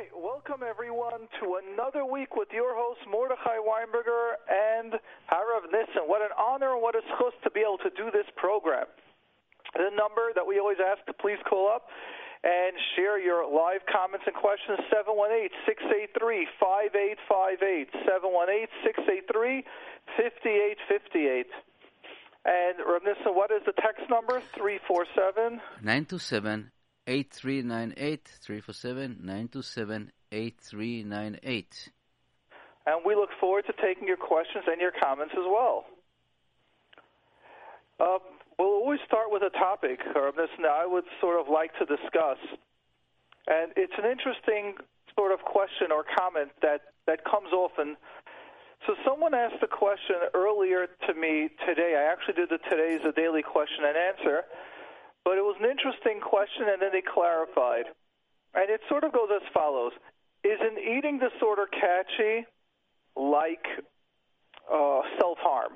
right, welcome everyone to another week with your host Mordechai Weinberger and Harav Nissen. What an honor and what a schus to be able to do this program. The number that we always ask to please call up and share your live comments and questions 718-683-5858 718-683-5858 and Rav Nissen, what is the text number? 347 927 8398 347 927 8398. And we look forward to taking your questions and your comments as well. Um, we'll always start with a topic, or I would sort of like to discuss. And it's an interesting sort of question or comment that, that comes often. So someone asked a question earlier to me today. I actually did the today's a daily question and answer, but it was an interesting question, and then they clarified. And it sort of goes as follows: Is an eating disorder catchy like uh, self harm?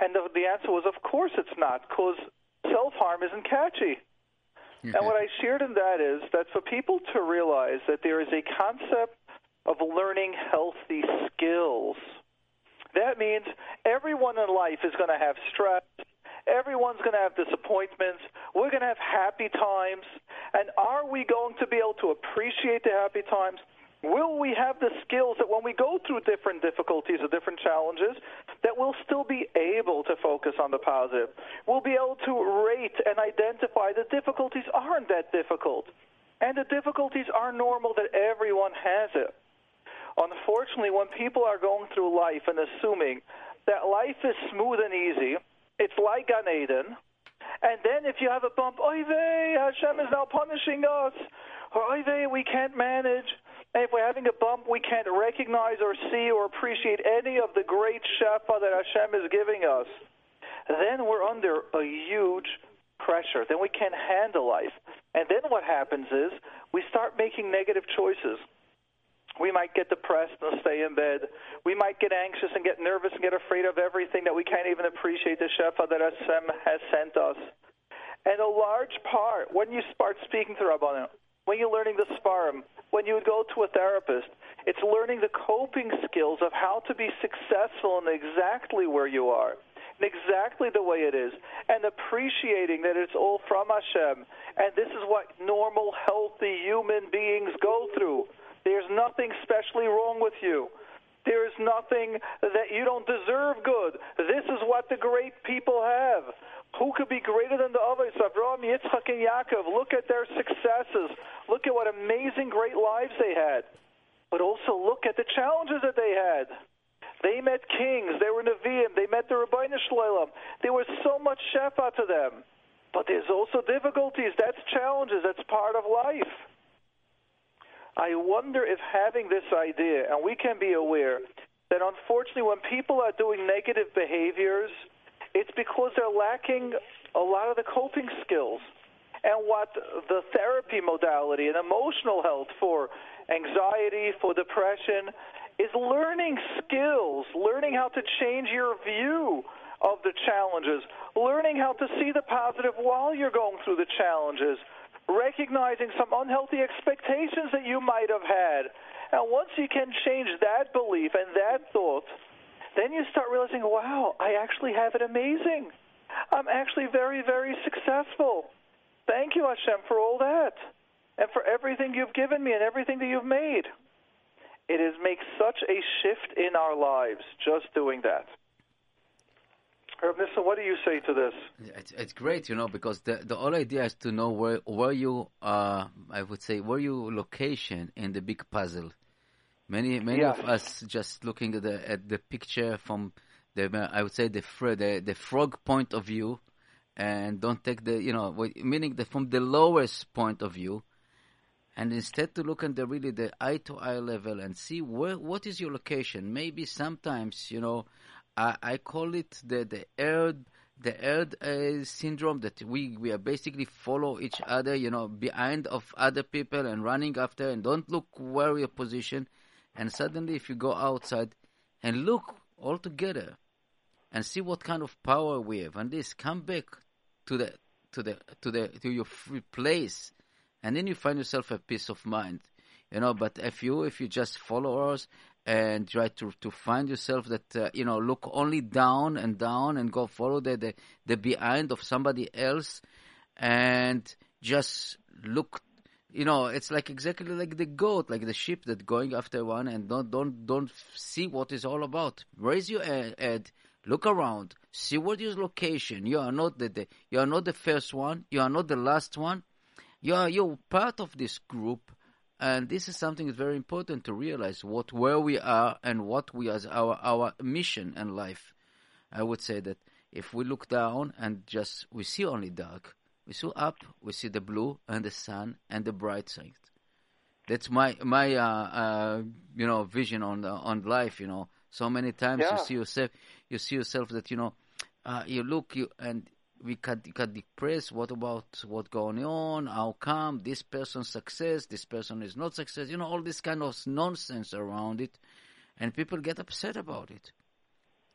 And the, the answer was, of course it's not, because self harm isn't catchy. And what I shared in that is that for people to realize that there is a concept of learning healthy skills, that means everyone in life is going to have stress. Everyone's going to have disappointments. We're going to have happy times. And are we going to be able to appreciate the happy times? Will we have the skills that when we go through different difficulties or different challenges, that we'll still be able to focus on the positive? We'll be able to rate and identify the difficulties aren't that difficult. And the difficulties are normal that everyone has it. Unfortunately, when people are going through life and assuming that life is smooth and easy, it's like Gan Eden, and then if you have a bump, oy vey, Hashem is now punishing us, or oy vey, we can't manage. And if we're having a bump, we can't recognize or see or appreciate any of the great shefa that Hashem is giving us. Then we're under a huge pressure. Then we can't handle life. And then what happens is we start making negative choices. We might get depressed and stay in bed. We might get anxious and get nervous and get afraid of everything that we can't even appreciate the Shefa that Hashem has sent us. And a large part, when you start speaking to Rabbanim, when you're learning the Sfarim, when you go to a therapist, it's learning the coping skills of how to be successful in exactly where you are, in exactly the way it is, and appreciating that it's all from Hashem. And this is what normal, healthy human beings go through. There's nothing specially wrong with you. There is nothing that you don't deserve good. This is what the great people have. Who could be greater than the others? Avraham, Yitzchak, and Yaakov. Look at their successes. Look at what amazing, great lives they had. But also look at the challenges that they had. They met kings. They were Nevi'im. They met the Ribbono Shel Olam. There was so much shefa to them. But there's also difficulties. That's challenges. That's part of life. I wonder if having this idea, and we can be aware that unfortunately when people are doing negative behaviors, it's because they're lacking a lot of the coping skills. And what the therapy modality and emotional health for anxiety, for depression, is learning skills, learning how to change your view of the challenges, learning how to see the positive while you're going through the challenges, recognizing some unhealthy expectations that you might have had. And once you can change that belief and that thought, then you start realizing, wow, I actually have it amazing. I'm actually very, very successful. Thank you, Hashem, for all that and for everything you've given me and everything that you've made. It is makes such a shift in our lives just doing that. Harav Nissen, what do you say to this? It's, it's great, you know, because the the whole idea is to know where where you uh I would say where you location in the big puzzle. Many many Yes. of us just looking at the at the picture from the I would say the the the frog point of view, and don't take the you know meaning the from the lowest point of view, and instead to look at the really the eye to eye level and see where what is your location. Maybe sometimes you know I, I call it the the herd the herd uh, syndrome that we we are basically follow each other you know behind of other people and running after and don't look where your position and suddenly if you go outside and look all together and see what kind of power we have and this come back to the to the to the to your free place and then you find yourself a peace of mind. You know, but if you if you just follow us and try to to find yourself that uh, you know look only down and down and go follow the, the the behind of somebody else and just look you know it's like exactly like the goat like the sheep that going after one and don't don't don't see what it's all about. Raise your head look around see what is location. You are not the, the you are not the first one you are not the last one. You are you're part of this group and this is something that's very important to realize what where we are and what we as our our mission and life. I would say that if we look down and just we see only dark, we see up, we see the blue and the sun and the bright side. That's my my uh, uh, you know vision on uh, on life. You know, so many times Yeah. you see yourself you see yourself that you know uh, you look you and we got got depressed. What about what going on? How come this person success? This person is not success. You know all this kind of nonsense around it, and people get upset about it.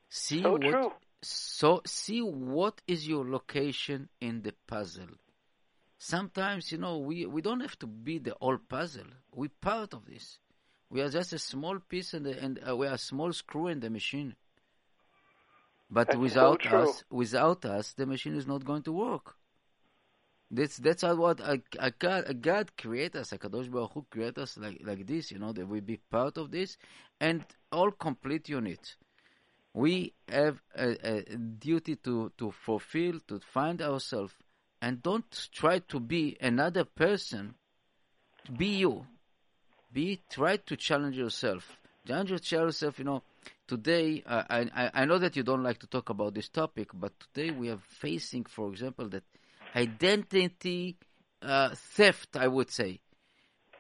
See So what true. so see what is your location in the puzzle. Sometimes you know we we don't have to be the whole puzzle. We part of this. We are just a small piece in the and uh, we are a small screw in the machine. But That's without true. us, without us, the machine is not going to work. That's that's how what uh, uh, God, God create us, Hakadosh Baruch Hu create us like like this. You know that we be part of this, and all complete unit. We have a, a duty to to fulfill, to find ourselves, and don't try to be another person. Be you. Be try to challenge yourself. Challenge yourself. You know, today uh, I I I know that you don't like to talk about this topic, but today we are facing, for example, that identity uh, theft. I would say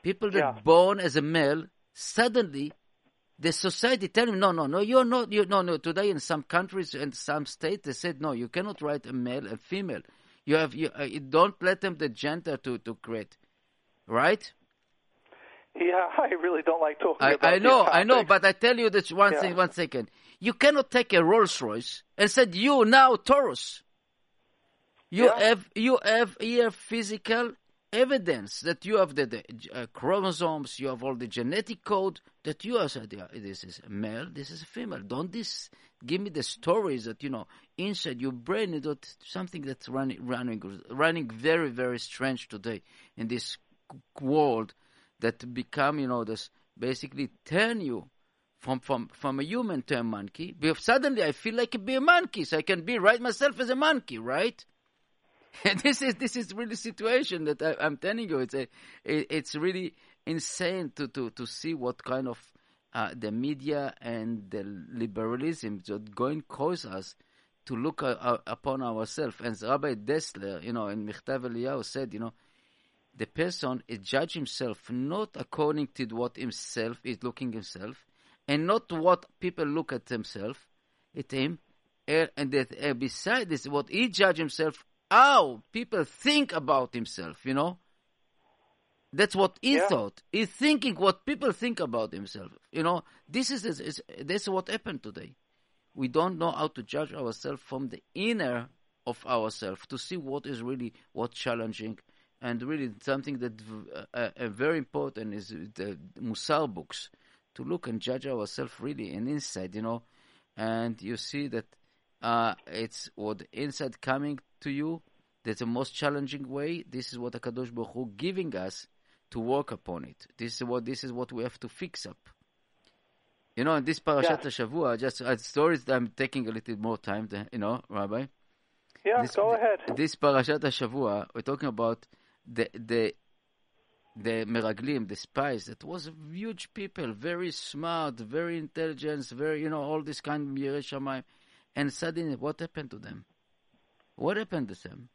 people that Yeah. born as a male suddenly the society tell him no no no you're not you no no today in some countries and some states they said no you cannot write a male and female you have you, uh, you don't let them the gender to to create right Yeah, I really don't like talking I, about I know, I know, but I tell you this one Yeah. thing, one second. You cannot take a Rolls Royce and said you now Taurus. You Yeah. have you have here physical evidence that you have the, the uh, chromosomes, you have all the genetic code that you are said this is a male, this is a female. Don't this give me the stories that you know inside your brain is something that's running running running very very strange today in this world that become you know this basically turn you from from from a human to a monkey. Suddenly I feel like I be a monkey, so I can be right myself as a monkey, right? And this is this is really situation that I, I'm telling you. It's a it, it's really insane to to to see what kind of uh, the media and the liberalism that going cause us to look uh, uh, upon ourselves. And Rabbi Dessler, you know, in Michtav Eliyahu said, you know, the person is judge himself not according to what himself is looking himself, and not what people look at themselves, at him, and that uh, beside this, what he judge himself, how people think about himself. You know, that's what he Yeah. thought. He's thinking what people think about himself. You know, this is, is, is this is what happened today. We don't know how to judge ourselves from the inner of ourselves to see what is really what challenging and really something that uh, uh, uh, very important is the Musar books to look and judge ourselves really in inside, you know, and you see that uh, it's what inside coming to you. That's the most challenging way. This is what Hakadosh Baruch Hu giving us to work upon it. This is what this is what we have to fix up. You know, in this parashat Yeah. Shavua, just uh, stories that I'm taking a little more time, to, you know, Rabbi. Yeah, This- go ahead. This parashat Shavua, we're talking about the the the Meraglim, the spies. That was huge people, very smart, very intelligent, very you know all this kind of Yirei Shamayim. And suddenly, what happened to them? What happened to them?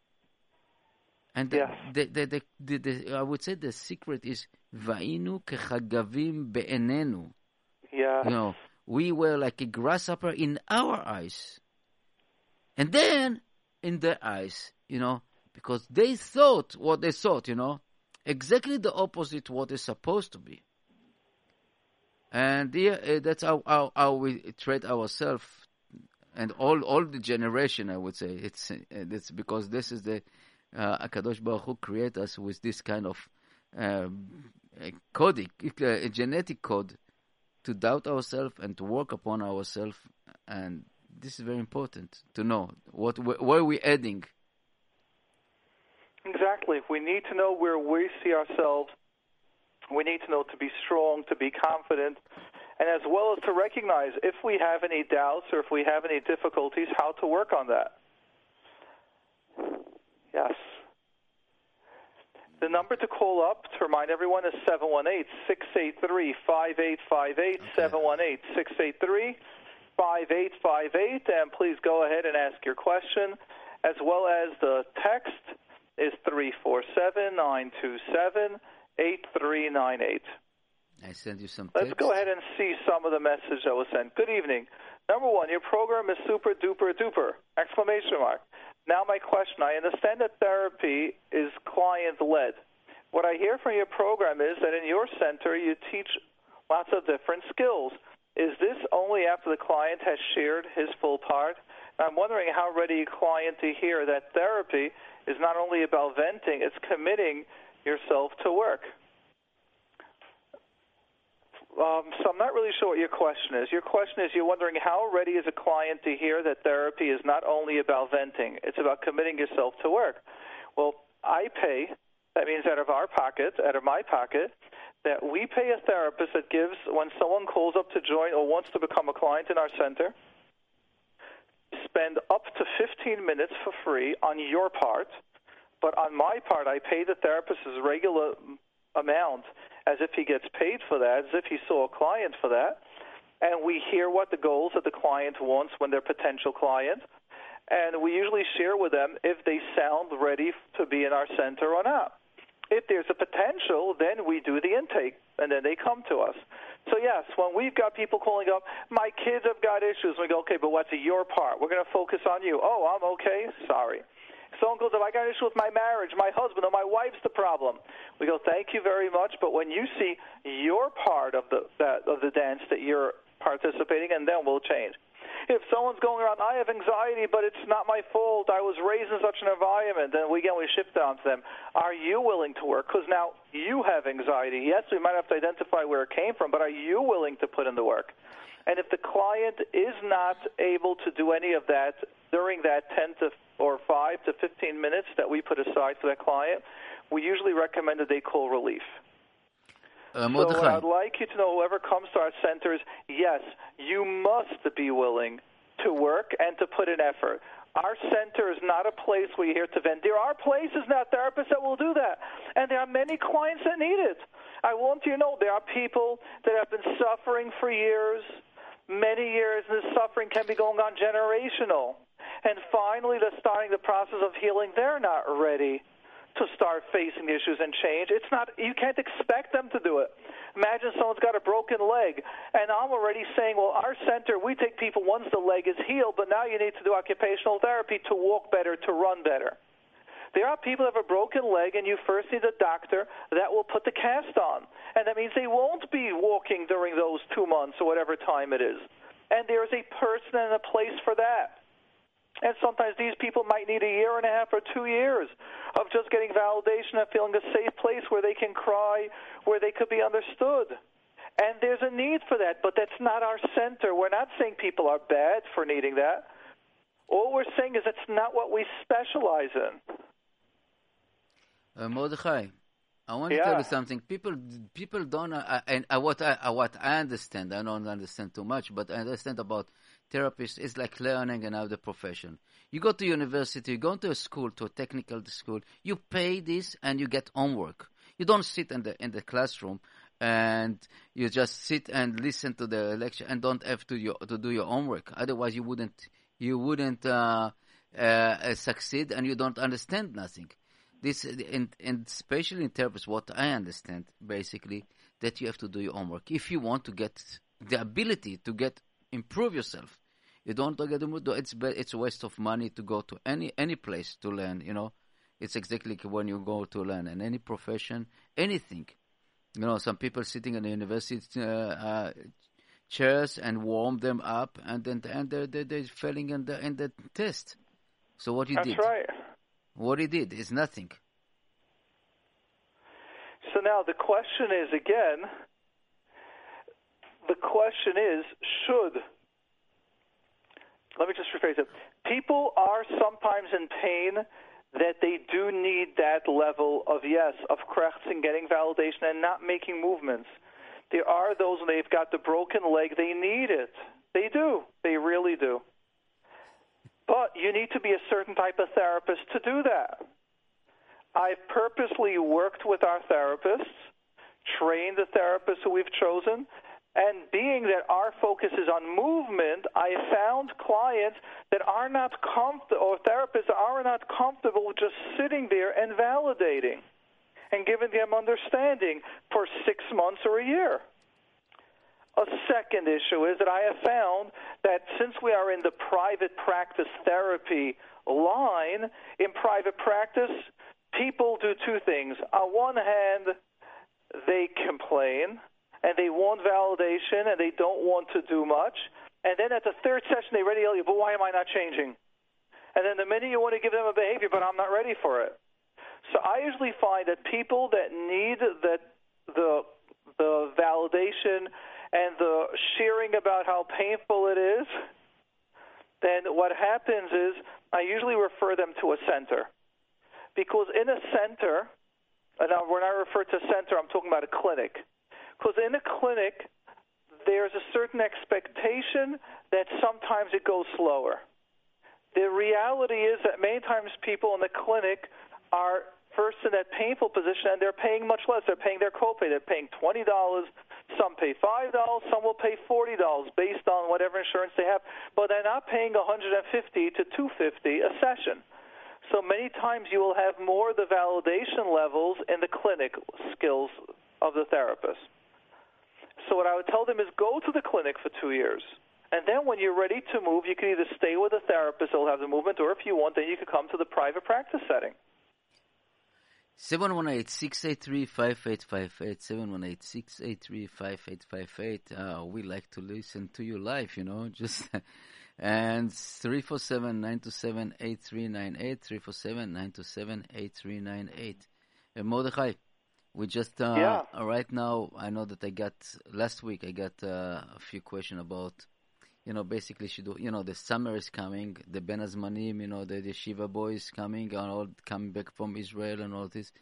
And the, the, the, the, the, I would say the secret is Vainu kechagavim be'enenu. Yeah. You know, we were like a grasshopper in our eyes. And then in their eyes, you know, because they thought what they thought, you know, exactly the opposite what is supposed to be. And yeah, uh, that's how, how, how we treat ourselves and all all the generation, I would say. It's it's because this is the uh, Akadosh Baruch Hu create us with this kind of a codic, a genetic code to doubt ourselves and to work upon ourselves. And this is very important to know what where are we adding. Exactly. We need to know where we see ourselves. We need to know to be strong, to be confident, and as well as to recognize if we have any doubts or if we have any difficulties, how to work on that. Yes. The number to call up to remind everyone is 718 683 5858. 718 683 5858. And please go ahead and ask your question, as well as the text is 347 927 8398. I send you some. Let's go ahead and see some of the message that was sent. Good evening. Number one, your program is super duper duper! Exclamation mark. Now, my question I understand that therapy is client led. What I hear from your program is that in your center you teach lots of different skills. Is this only after the client has shared his full part? I'm wondering how ready a client to hear that therapy is not only about venting, it's committing yourself to work. Um, so I'm not really sure what your question is. Your question is you're wondering how ready is a client to hear that therapy is not only about venting, it's about committing yourself to work. Well, I pay, that means out of our pocket, out of my pocket, that we pay a therapist that gives, when someone calls up to join or wants to become a client in our center, spend up to 15 minutes for free on your part, but on my part, I pay the therapist's regular amount as if he gets paid for that, as if he saw a client for that. And we hear what the goals that the client wants when they're potential client. And we usually share with them if they sound ready to be in our center or not. If there's a potential, then we do the intake, and then they come to us. So, yes, when we've got people calling up, my kids have got issues, we go, okay, but what's your part? We're going to focus on you. Oh, I'm okay? Sorry. Someone goes, if I got an issue with my marriage, my husband, or my wife's the problem. We go, thank you very much, but when you see your part of the that, of the dance that you're participating in, then we'll change. If someone's going around, I have anxiety, but it's not my fault. I was raised in such an environment. Then we again we shift down to them. Are you willing to work? Because now you have anxiety. Yes, we might have to identify where it came from, but are you willing to put in the work? And if the client is not able to do any of that during that 10 to or 5 to 15 minutes that we put aside for that client, we usually recommend that they call relief. Uh, so what I'd like you to know, whoever comes to our centers, yes, you must be willing to work and to put in effort. Our center is not a place where you're here to vent. There are places now, therapists that will do that, and there are many clients that need it. I want you to know there are people that have been suffering for years, many years, and this suffering can be going on generational. And finally, they're starting the process of healing. They're not ready to start facing issues and change. It's not you can't expect them to do it. Imagine someone's got a broken leg, and I'm already saying, well, our center we take people once the leg is healed, but now you need to do occupational therapy to walk better, to run better. There are people that have a broken leg, and you first need a doctor that will put the cast on, and that means they won't be walking during those two months or whatever time it is. And there's a person and a place for that. And sometimes these people might need a year and a half or two years of just getting validation and feeling a safe place where they can cry, where they could be understood. And there's a need for that, but that's not our center. We're not saying people are bad for needing that. All we're saying is it's not what we specialize in. Uh, Mordechai, I want Yeah. to tell you something. People, people don't, uh, and uh, what I, uh, what I understand, I don't understand too much, but I understand about therapists. It's like learning another profession. You go to university, you go to a school, to a technical school. You pay this, and you get homework. You don't sit in the in the classroom and you just sit and listen to the lecture and don't have to your, to do your homework. Otherwise, you wouldn't you wouldn't uh, uh, succeed, and you don't understand nothing this and, and especially in therapy, what I understand basically that you have to do your homework if you want to get the ability to get improve yourself. You don't get the mood. It's it's a waste of money to go to any any place to learn. You know, it's exactly like when you go to learn in any profession, anything. You know, some people sitting in the university uh, uh, chairs and warm them up, and then and they're, they're, they're failing in the in the test. So what you That's did? right. What he did is nothing. So now the question is again, the question is, should, let me just rephrase it. People are sometimes in pain that they do need that level of, yes, of krechts and getting validation and not making movements. There are those when they've got the broken leg, they need it. They do. They really do. But you need to be a certain type of therapist to do that. I've purposely worked with our therapists, trained the therapists who we've chosen, and being that our focus is on movement, I found clients that are not comfortable, or therapists that are not comfortable just sitting there and validating and giving them understanding for six months or a year. A second issue is that I have found that since we are in the private practice therapy line, in private practice, people do two things. On one hand, they complain and they want validation and they don't want to do much. And then at the third session, they ready you, but why am I not changing? And then the minute you want to give them a behavior, but I'm not ready for it. So I usually find that people that need that the the validation and the sharing about how painful it is, then what happens is I usually refer them to a center. Because in a center, and when I refer to center, I'm talking about a clinic. Because in a clinic, there's a certain expectation that sometimes it goes slower. The reality is that many times people in the clinic are first in that painful position and they're paying much less. They're paying their copay. They're paying $20. Some pay $5. Some will pay $40 based on whatever insurance they have. But they're not paying 150 to 250 a session. So many times you will have more of the validation levels in the clinic skills of the therapist. So what I would tell them is go to the clinic for two years. And then when you're ready to move, you can either stay with a therapist who'll have the movement, or if you want, then you could come to the private practice setting. 718-683-5858, Uh, we like to listen to you live, you know, just, and 347-927-8398, 347-927-8398. Uh, Mordechai, we just uh, yeah. right now. I know that I got last week. I got uh, a few questions about, you know, basically she do. You know, the summer is coming. The Bein Hazmanim, you know, the, the Shiva boys coming and all coming back from Israel and all this.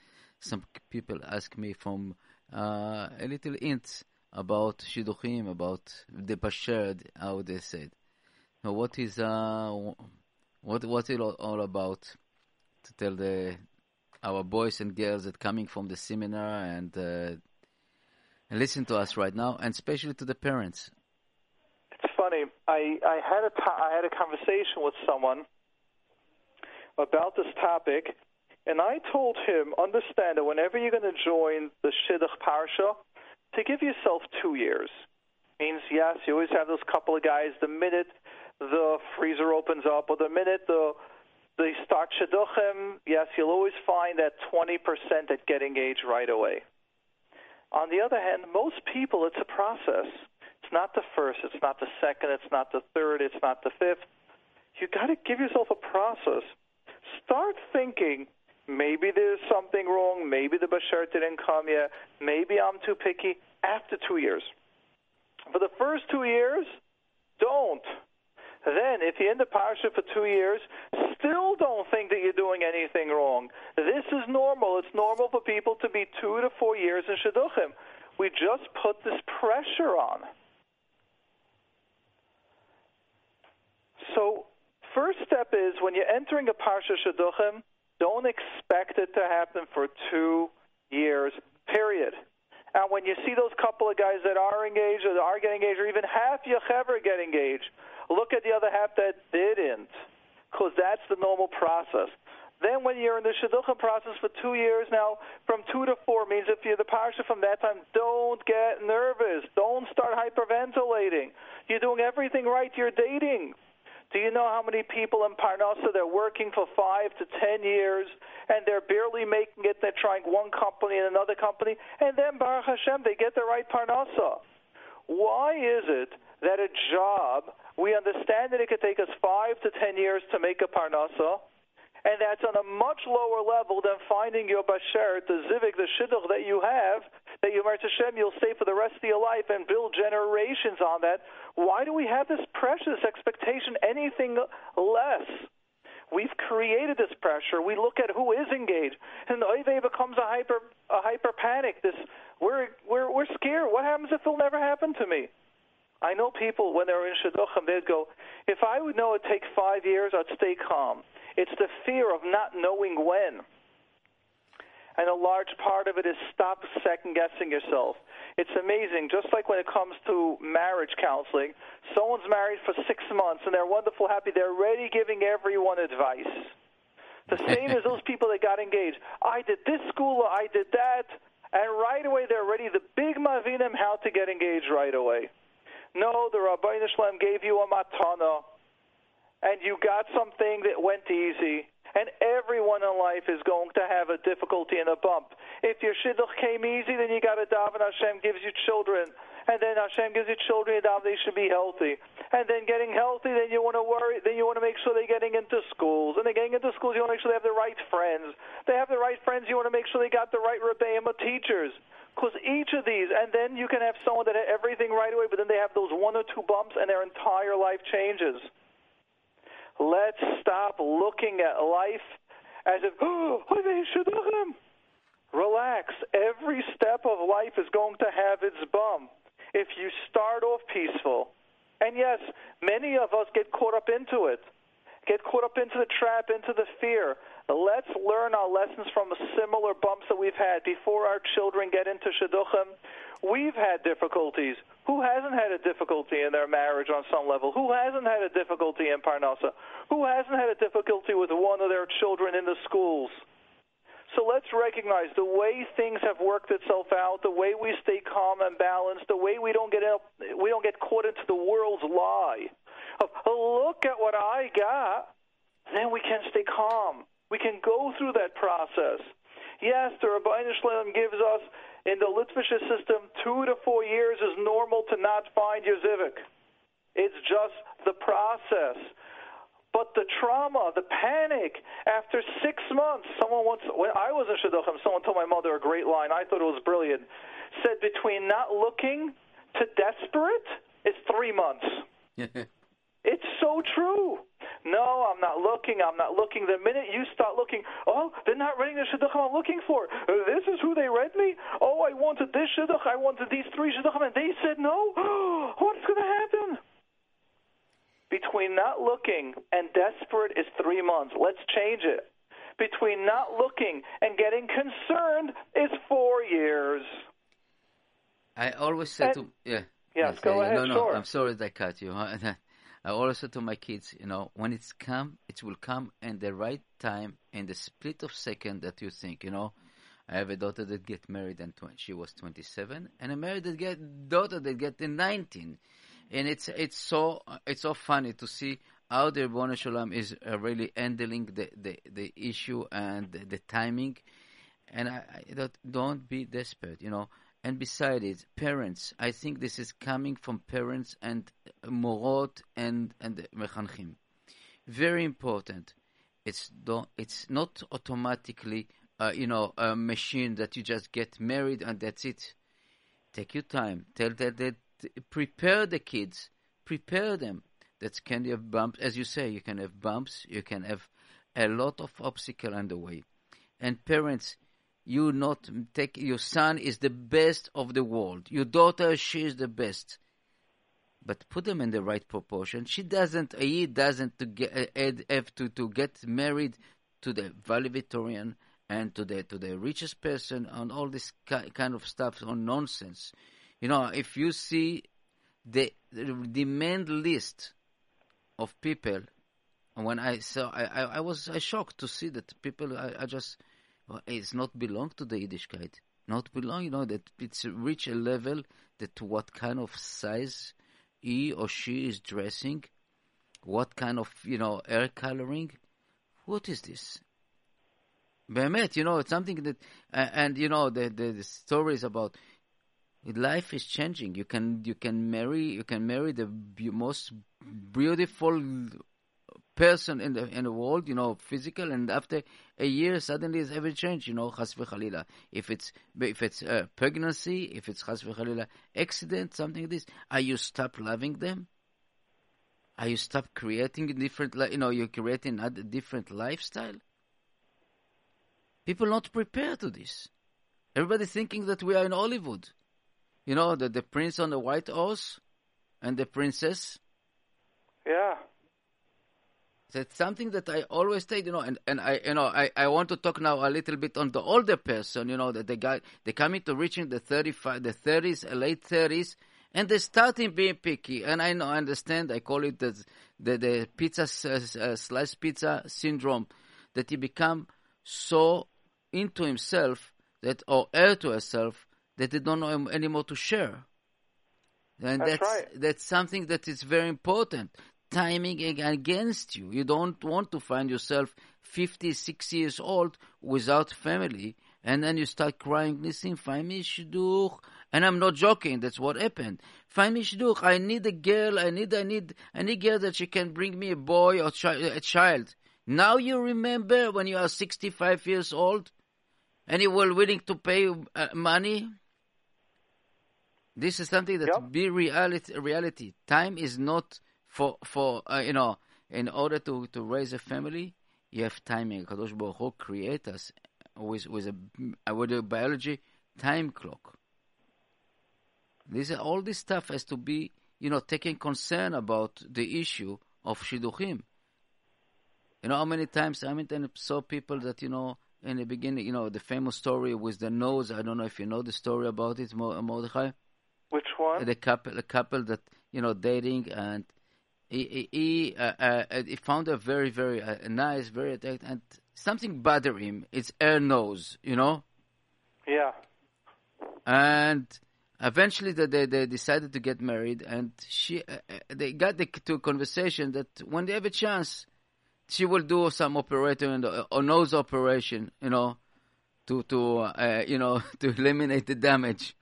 Some people ask me from uh, a little hint about shidduchim, about the bashert, how they said. Now, what is uh, what what's it all, all about? To tell the our boys and girls that coming from the seminar and, uh, listen to us right now, and especially to the parents. It's funny. I I had a I had a conversation with someone about this topic, and I told him, understand that whenever you're going to join the Shidduch Parsha, to give yourself two years. Means yes, you always have those couple of guys. The minute the freezer opens up, or the minute the the start shidduchim, yes, you'll always find that 20% that get engaged right away. On the other hand, most people, it's a process. It's not the first, it's not the second, it's not the third, it's not the fifth. You got to give yourself a process. Start thinking. Maybe there's something wrong. Maybe the bashert didn't come yet. Maybe I'm too picky. After two years, for the first two years, don't. Then, if you're in the parsha for two years, still don't think that you're doing anything wrong. This is normal. It's normal for people to be two to four years in shidduchim. We just put this pressure on. So, first step is when you're entering a parsha shidduchim, don't expect it to happen for two years. Period. And when you see those couple of guys that are engaged or are getting engaged, or even half your chaver get engaged, look at the other half that didn't, because that's the normal process. Then when you're in the shidduchim process for two years now, from two to four means if you're the parsha from that time, don't get nervous. Don't start hyperventilating. You're doing everything right. You're dating. Do you know how many people in Parnassa they're working for five to ten years and they're barely making it? They're trying one company and another company, and then Baruch Hashem they get the right Parnassa. Why is it that a job we understand that it could take us five to ten years to make a Parnassa, And that's on a much lower level than finding your bashert, the zivug, the shidduch that you have, that you Mert Hashem, you'll stay for the rest of your life and build generations on that. Why do we have this precious expectation anything less? We've created this pressure. We look at who is engaged, and the oive becomes a hyper a hyper panic. This we're we're we're scared. What happens if it'll never happen to me? I know people when they're in shidduchim, they'd go, if I would know it'd take five years, I'd stay calm. It's the fear of not knowing when. And a large part of it is stop second guessing yourself. It's amazing. Just like when it comes to marriage counseling, someone's married for six months and they're wonderful, happy. They're already giving everyone advice. The same as those people that got engaged. I did this school, I did that, and right away they're ready. The big mavinim how to get engaged right away. No, the Ribbono Shel Olam gave you a matana, and you got something that went easy. And everyone in life is going to have a difficulty and a bump. If your shidduch came easy, then you got to daven Hashem gives you children. And then Hashem gives you children, you daven they should be healthy. And then getting healthy, then you want to worry, then you want to make sure they're getting into schools. And they're getting into schools, you want to make sure they have the right friends. They have the right friends, you want to make sure they got the right rebbeim teachers. Because each of these, and then you can have someone that had everything right away, but then they have those one or two bumps and their entire life changes. Let's stop looking at life as if, oh, relax. Every step of life is going to have its bump. If you start off peaceful, and yes, many of us get caught up into it, get caught up into the trap, into the fear. Let's learn our lessons from the similar bumps that we've had before our children get into shidduchim. We've had difficulties. Who hasn't had a difficulty in their marriage on some level? Who hasn't had a difficulty in Parnassa? Who hasn't had a difficulty with one of their children in the schools? So let's recognize the way things have worked itself out, the way we stay calm and balanced, the way we don't get up, we don't get caught into the world's lie. Of, look at what I got. Then we can stay calm. We can go through that process. Yes, the Rabbi Shalom gives us in the Litvish system two to four years is normal to not find your zivug. It's just the process. But the trauma, the panic, after six months, someone once, when I was in Shidduchim, someone told my mother a great line. I thought it was brilliant. Said, between not looking to desperate is three months. it's so true. No, I'm not looking. I'm not looking. The minute you start looking, oh, they're not reading the shidduch I'm looking for. Uh, this is who they read me. Oh, I wanted this shidduch. I wanted these three shidduchim, and they said no. What's going to happen? Between not looking and desperate is three months. Let's change it. Between not looking and getting concerned is four years. I always say to yeah. Yes, go ahead. No, no, sure. I'm sorry that I cut you. I always say to my kids, you know, when it's come, it will come in the right time, in the split of second that you think, you know. I have a daughter that get married and tw- she was 27, and a married that get daughter that get in 19, and it's it's so it's so funny to see how the Ribbono Shel Olam is uh, really handling the, the, the issue and the, the timing, and I, I don't, don't be desperate, you know. And besides it, parents, I think this is coming from parents and morot and and mechanchim. Very important. It's don't, it's not automatically, uh, you know, a machine that you just get married and that's it. Take your time. Tell that, that prepare the kids, prepare them. That can have bumps, as you say. You can have bumps. You can have a lot of obstacle on the way. And parents, you not take your son is the best of the world. Your daughter, she is the best. But put them in the right proportion. She doesn't, he doesn't to get, uh, have to, to get married to the valedictorian and to the to the richest person and all this kind of stuff on nonsense. You know, if you see the, the demand list of people, when I saw, I, I, I was I shocked to see that people I just it's not belong to the Yiddishkeit. Not belong, you know, that it's reach a level that what kind of size he or she is dressing, what kind of, you know, hair coloring. What is this? Behemet, you know, it's something that, uh, and you know, the, the, the stories about life is changing. You can you can marry you can marry the most beautiful person in the in the world, you know, physical, and after a year, suddenly it's ever changed, you know, chas v'chalila. If it's if it's uh, pregnancy, if it's chas v'chalila accident, something like this, are you stop loving them? Are you stop creating different, you know, you're creating a different lifestyle? People not prepared to this. Everybody thinking that we are in Hollywood. You know, the, the prince on the white horse and the princess. Yeah. That's something that I always say, you know, and, and I, you know, I, I want to talk now a little bit on the older person, you know, that the guy, they come into reaching the 35, the 30s, late 30s, and they starting being picky. And I know, I understand, I call it the, the, the pizza, uh, slice pizza syndrome, that he become so into himself that, or heir to herself, that they don't know anymore to share. And that's that's, right. that's something that is very important. Timing against you. You don't want to find yourself 50, 60 years old without family, and then you start crying, listen, find me shidduch. And I'm not joking, that's what happened. Find me shidduch. I need a girl, I need, I need, I need girl that she can bring me a boy or chi- a child. Now you remember when you are 65 years old and you were willing to pay uh, money? This is something that Yep. be reality. Reality. Time is not for for uh, you know. In order to, to raise a family, you have timing. Kadosh Baruch Hu create us with with a with a biology time clock. This all this stuff has to be you know taking concern about the issue of shidduchim. You know how many times I mean saw people that you know in the beginning you know the famous story with the nose. I don't know if you know the story about it, Mordechai Which one? the couple, a couple that you know dating, and he he, he, uh, uh, he found her very very uh, nice, very attractive, and something bothered him. It's her nose, you know, Yeah. and eventually they they, they decided to get married, and she uh, uh, they got the, to a conversation that when they have a chance, she will do some operation or nose operation, you know, to to uh, you know to eliminate the damage.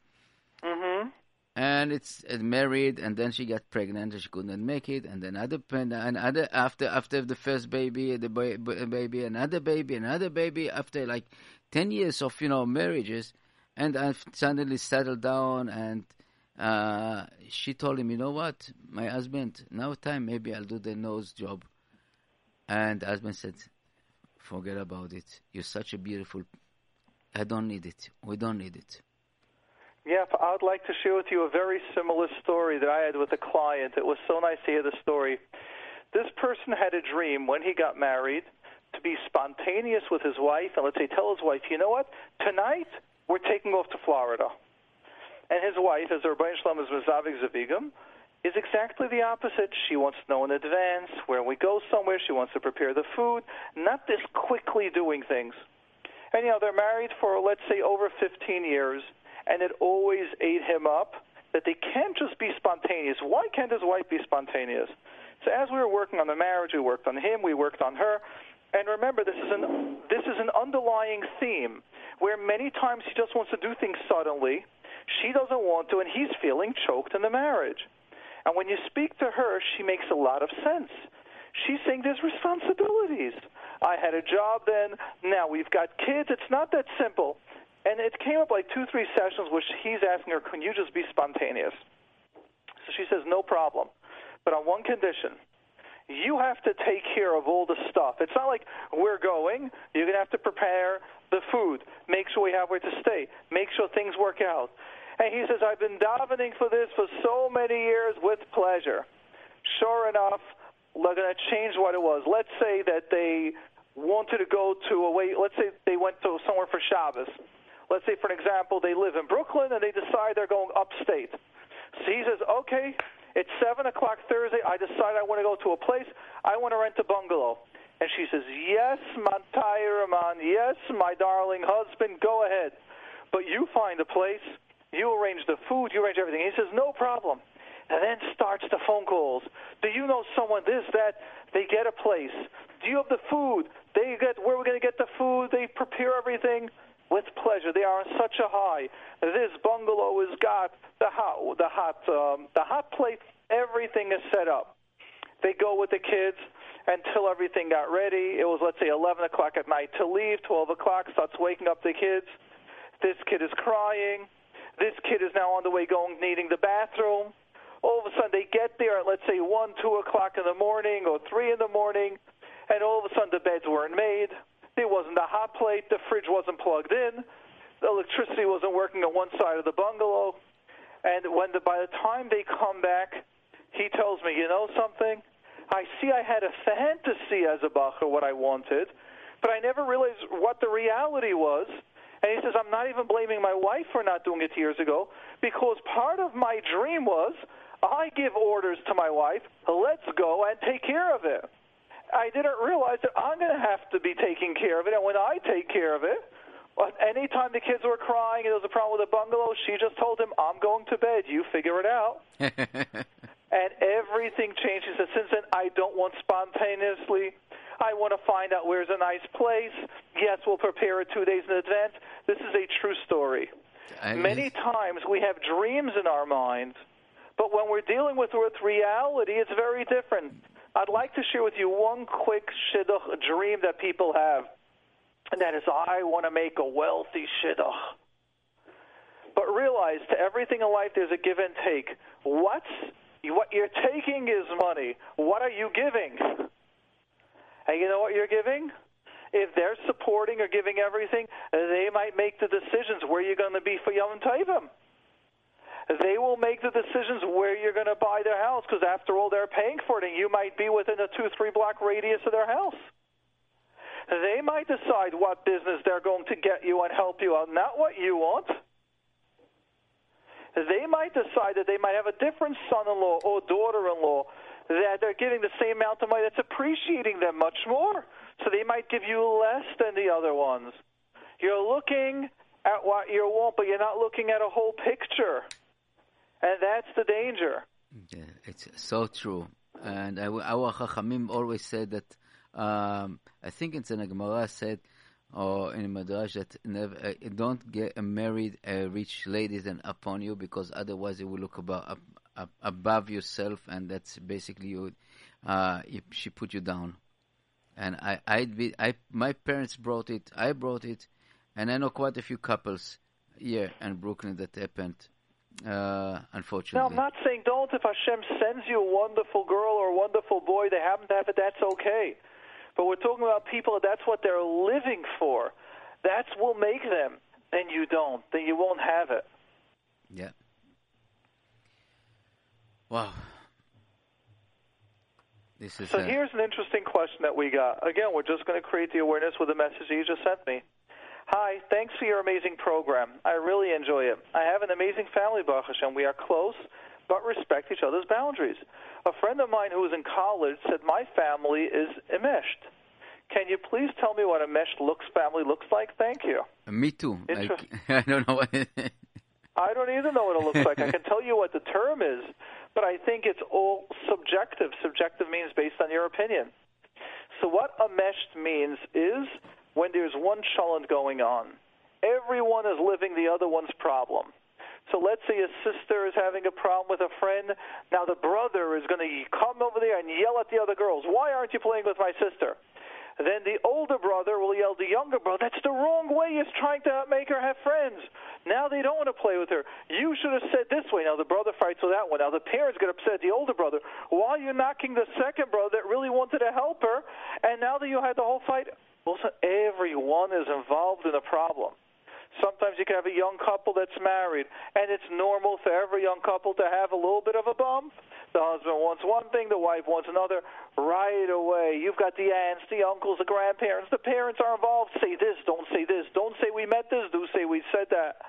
And it's uh, married and then she got pregnant and she couldn't make it and then other pen- another after after the first baby the baby another baby another baby after like 10 years of you know marriages and I suddenly settled down and uh, she told him you know what my husband now time maybe I'll do the nose job. And husband said forget about it. You're such a beautiful I don't need it. We don't need it Yeah, I would like to share with you a very similar story that I had with a client. It was so nice to hear the story. This person had a dream when he got married to be spontaneous with his wife, and let's say tell his wife, you know what, tonight we're taking off to Florida. And his wife, as Ribbono Shel Olam is mezaveg zivugim, is exactly the opposite. She wants to know in advance when we go somewhere. She wants to prepare the food, not this quickly doing things. And you know, they're married for let's say over 15 years, and it always ate him up that they can't just be spontaneous. Why can't his wife be spontaneous? So as we were working on the marriage, we worked on him, we worked on her, and remember this is an this is an underlying theme where many times he just wants to do things suddenly. She doesn't want to, and he's feeling choked in the marriage. And when you speak to her, she makes a lot of sense. She's saying there's responsibilities. I had a job then. Now we've got kids. It's not that simple. And it came up like two, three sessions where he's asking her, "Can you just be spontaneous?" So she says, "No problem, but on one condition." You have to take care of all the stuff. It's not like we're going. You're going to have to prepare the food, make sure we have where to stay, make sure things work out. And he says, I've been davening for this for so many years with pleasure. Sure enough, they're going to change what it was. Let's say that they wanted to go to a way, let's say they went to somewhere for Shabbos. Let's say, for example, they live in Brooklyn and they decide they're going upstate. So he says, okay, it's 7 o'clock Thursday. I decide I want to go to a place. I want to rent a bungalow. And she says, yes, Mantai Rahman, yes, my darling husband, go ahead. But you find a place, you arrange the food, you arrange everything. He says, no problem. And then starts the phone calls. Do you know someone, this, that? They get a place. Do you have the food? They get where we're going to get the food. They prepare everything with pleasure. They are on such a high. This bungalow has got the hot, the hot, um, the hot plate. Everything is set up. They go with the kids, until everything got ready. It was, let's say, 11 o'clock at night to leave, 12 o'clock, starts waking up the kids. This kid is crying. This kid is now on the way going, needing the bathroom. All of a sudden, they get there at, let's say, 1, 2 o'clock in the morning or 3 in the morning, and all of a sudden the beds weren't made. There wasn't a hot plate. The fridge wasn't plugged in. The electricity wasn't working on one side of the bungalow. And when the, by the time they come back, he tells me, you know something? I see I had a fantasy as a bacher what I wanted, but I never realized what the reality was. And he says, I'm not even blaming my wife for not doing it years ago because part of my dream was I give orders to my wife, let's go and take care of it. I didn't realize that I'm going to have to be taking care of it, and when I take care of it, anytime the kids were crying and there was a problem with the bungalow, she just told him, I'm going to bed, you figure it out. and everything changes. And since then, I don't want spontaneously. I want to find out where's a nice place. Yes, we'll prepare it two days in advance. This is a true story. I Many times we have dreams in our minds, but when we're dealing with, with reality, it's very different. I'd like to share with you one quick shidduch dream that people have, and that is, I want to make a wealthy shidduch. But realize, to everything in life, there's a give and take. What's what you're taking is money. What are you giving? And you know what you're giving? If they're supporting or giving everything, they might make the decisions where you're going to be for Yom Tovim. They will make the decisions where you're going to buy their house because, after all, they're paying for it, and you might be within a two, three block radius of their house. They might decide what business they're going to get you and help you out, not what you want they might decide that they might have a different son-in-law or daughter-in-law that they're giving the same amount of money that's appreciating them much more. So they might give you less than the other ones. You're looking at what you want, but you're not looking at a whole picture. And that's the danger. Yeah, it's so true. And our Chachamim always said that, um, I think it's in Gemara said, or in Midrash that never uh, don't get married uh, rich ladies and upon you because otherwise it will look above up, up, above yourself and that's basically you uh, she put you down and I I'd be I my parents brought it I brought it and I know quite a few couples here in Brooklyn that happened uh, unfortunately. No, I'm not saying don't. If Hashem sends you a wonderful girl or a wonderful boy, they happen to have it, that's okay. But we're talking about people that's what they're living for. That's what will make them. And you don't, then you won't have it. Yeah. Wow. This is so a... here's an interesting question that we got. Again, we're just going to create the awareness with the message you just sent me. Hi, thanks for your amazing program. I really enjoy it. I have an amazing family, Baruch Hashem. We are close, but respect each other's boundaries. A friend of mine who was in college said, My family is enmeshed. Can you please tell me what a meshed looks family looks like? Thank you. Me too. I, I don't know what. I don't either know what it looks like. I can tell you what the term is, but I think it's all subjective. Subjective means based on your opinion. So what a meshed means is when there's one shalom going on, everyone is living the other one's problem. So let's say a sister is having a problem with a friend. Now the brother is going to come over there and yell at the other girls. Why aren't you playing with my sister? Then the older brother will yell the younger brother, that's the wrong way. He's trying to make her have friends. Now they don't want to play with her. You should have said this way. Now the brother fights with that one. Now the parents get upset at the older brother. Why are you knocking the second brother that really wanted to help her? And now that you had the whole fight, well, everyone is involved in a problem. Sometimes you can have a young couple that's married, and it's normal for every young couple to have a little bit of a bump. The husband wants one thing, the wife wants another. Right away, you've got the aunts, the uncles, the grandparents. The parents are involved. Say this, don't say this. Don't say we met this, do say we said that.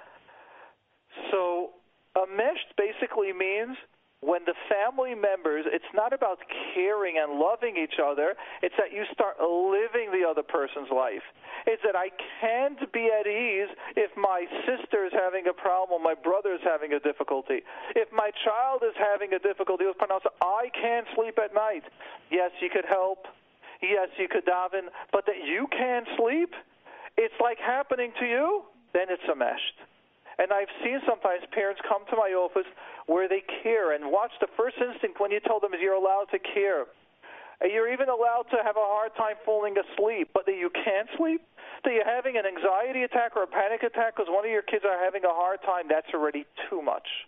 So, a mesh basically means when the family members, it's not about caring and loving each other, it's that you start living the other person's life. It's that I can't be at ease if my sister is having a problem, my brother is having a difficulty. If my child is having a difficulty with pronounce, I can't sleep at night. Yes, you could help. Yes, you could daven, but that you can't sleep, it's like happening to you, then it's a meshed. And I've seen sometimes parents come to my office where they care and watch the first instinct when you tell them is you're allowed to care. And you're even allowed to have a hard time falling asleep, but that you can't sleep, that you're having an anxiety attack or a panic attack because one of your kids are having a hard time, that's already too much.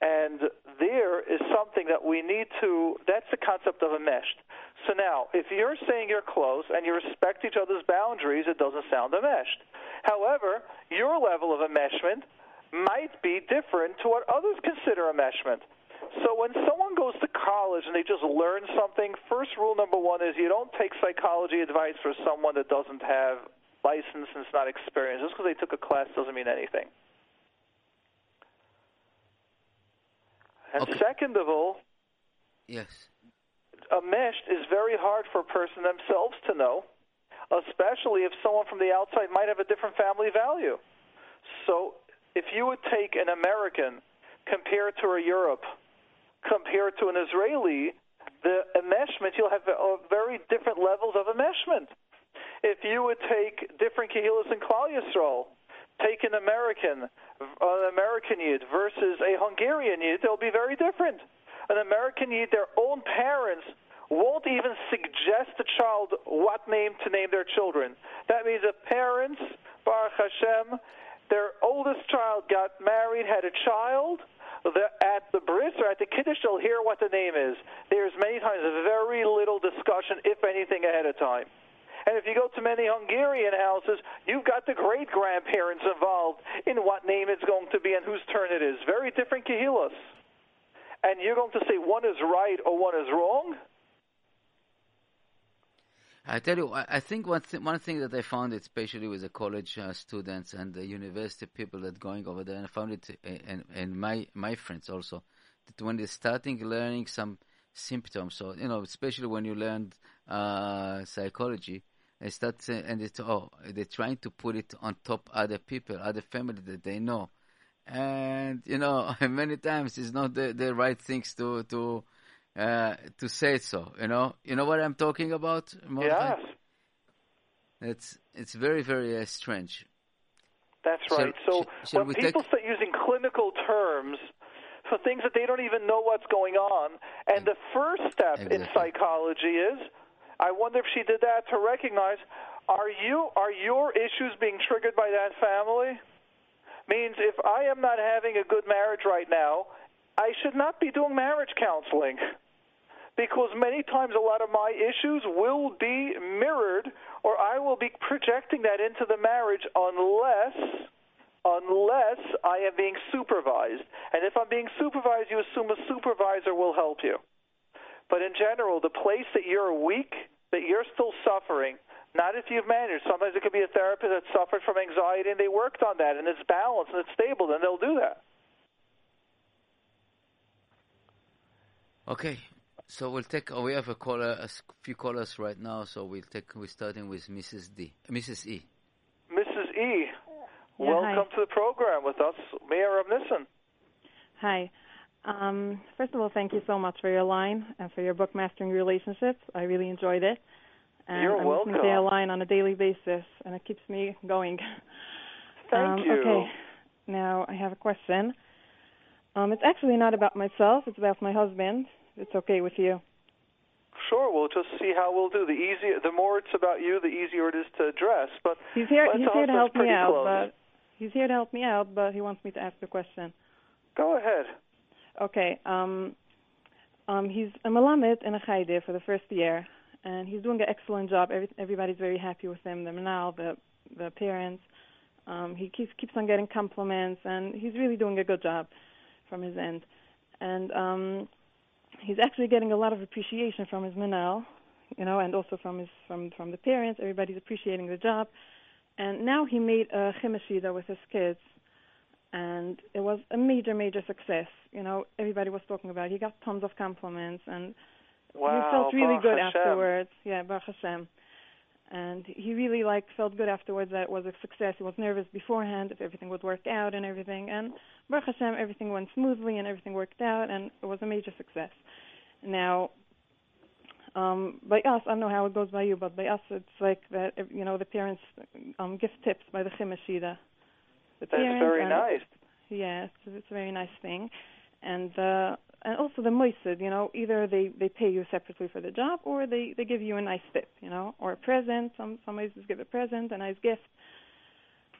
And there is something that we need to, that's the concept of enmeshed. So now, if you're saying you're close and you respect each other's boundaries, it doesn't sound enmeshed. However, your level of enmeshment might be different to what others consider enmeshment. So when someone goes to college and they just learn something, first rule number one is you don't take psychology advice for someone that doesn't have license and is not experienced. Just because they took a class doesn't mean anything. And Okay. second of all, Yes. enmeshed is very hard for a person themselves to know, especially if someone from the outside might have a different family value. So if you would take an American compared to a Europe, compared to an Israeli, the enmeshment, you'll have very different levels of enmeshment. If you would take different Kehilas and Klal Yisrael, take an American, an American Yid versus a Hungarian Yid, they'll be very different. An American Yid, their own parents won't even suggest the child what name to name their children. That means the parents, Baruch Hashem, their oldest child got married, had a child. The, at the bris or at the kiddush, they'll hear what the name is. There's many times very little discussion, if anything, ahead of time. And if you go to many Hungarian houses, you've got the great grandparents involved in what name it's going to be and whose turn it is. Very different kahilas. And you're going to say one is right or one is wrong? I tell you, I, think one th- one thing that I found, especially with the college uh, students and the university people that going over there, and I found it, and and my my friends also, that when they're starting learning some symptoms, so you know, especially when you learned uh, psychology, they start and it's oh, they're trying to put it on top other people, other family that they know, and you know, many times it's not the the right things to to uh, to say so. You know, you know what I'm talking about. Yes, It's it's very very uh, strange. that's Shall- right. So sh- when people take- start using clinical terms for things that they don't even know what's going on, and the first step in psychology is, I wonder if she did that to recognize, are you are your issues being triggered by that family? Means if I am not having a good marriage right now, I should not be doing marriage counseling. Because many times a lot of my issues will be mirrored or I will be projecting that into the marriage unless unless I am being supervised. And if I'm being supervised, you assume a supervisor will help you. But in general, the place that you're weak, that you're still suffering, not if you've managed. Sometimes it could be a therapist that suffered from anxiety and they worked on that and it's balanced and it's stable, then they'll do that. Okay, so we'll take. Oh, we have a caller, a s- few callers right now. So we'll take. We're starting with Mrs. D, Mrs. E. Mrs. E, Yeah, welcome hi. to the program with us, Mayor Nissen. Hi. Um, first of all, thank you so much for your line and for your book, Mastering Relationships. I really enjoyed it. And You're I'm listening to your line on a daily basis, and it keeps me going. Thank um, you. Okay. Now, I have a question. Um, it's actually not about myself. It's about my husband. It's okay with you. Sure, we'll just see how we'll do. The easier, the more it's about you, the easier it is to address. But He's here. He's here to help me out, close. but he's here to help me out. But he wants me to ask a question. go ahead. Okay. Um, um, he's a Malamed in a Chaide for the first year, and he's doing an excellent job. Every, everybody's very happy with him. The menahel, the the parents. Um, he keeps keeps on getting compliments, and he's really doing a good job from his end. And um, he's actually getting a lot of appreciation from his menahel, you know, and also from his from from the parents. Everybody's appreciating the job. And now he made a chumash suda with his kids, and it was a major, major success. You know, everybody was talking about. it. He got tons of compliments, and Wow, he felt really Baruch good Hashem. afterwards. Yeah, Baruch Hashem. And he really like felt good afterwards that it was a success. He was nervous beforehand if everything would work out and everything. And Baruch Hashem, everything went smoothly and everything worked out, and it was a major success. Now, um, by us, I don't know how it goes by you, but by us, it's like that. You know, the parents um, give tips by the chumash suda. That's very nice. Yes, it's a very nice thing. And uh, and also the moised, you know, either they they pay you separately for the job or they they give you a nice tip, you know, or a present. Some some moises give a present, a nice gift.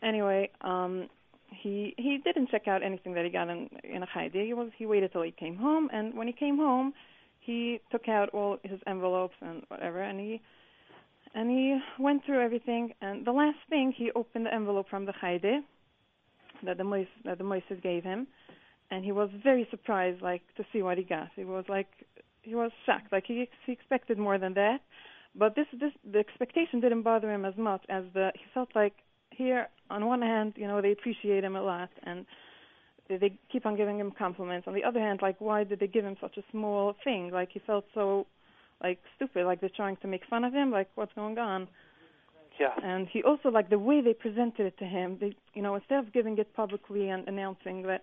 Anyway, um, he he didn't check out anything that he got in in a Haide. He was he waited till he came home, and when he came home, he took out all his envelopes and whatever, and he and he went through everything. And the last thing, he opened the envelope from the Haide that the mois that the Moises gave him, and he was very surprised, like to see what he got. He was like he was shocked, like he he expected more than that. But this this the expectation didn't bother him as much as the he felt like here on one hand, you know, they appreciate him a lot and they, they keep on giving him compliments. On the other hand, like why did they give him such a small thing? Like he felt so like stupid, like they're trying to make fun of him, like what's going on? Yeah. And he also like the way they presented it to him. They, you know, instead of giving it publicly and announcing that,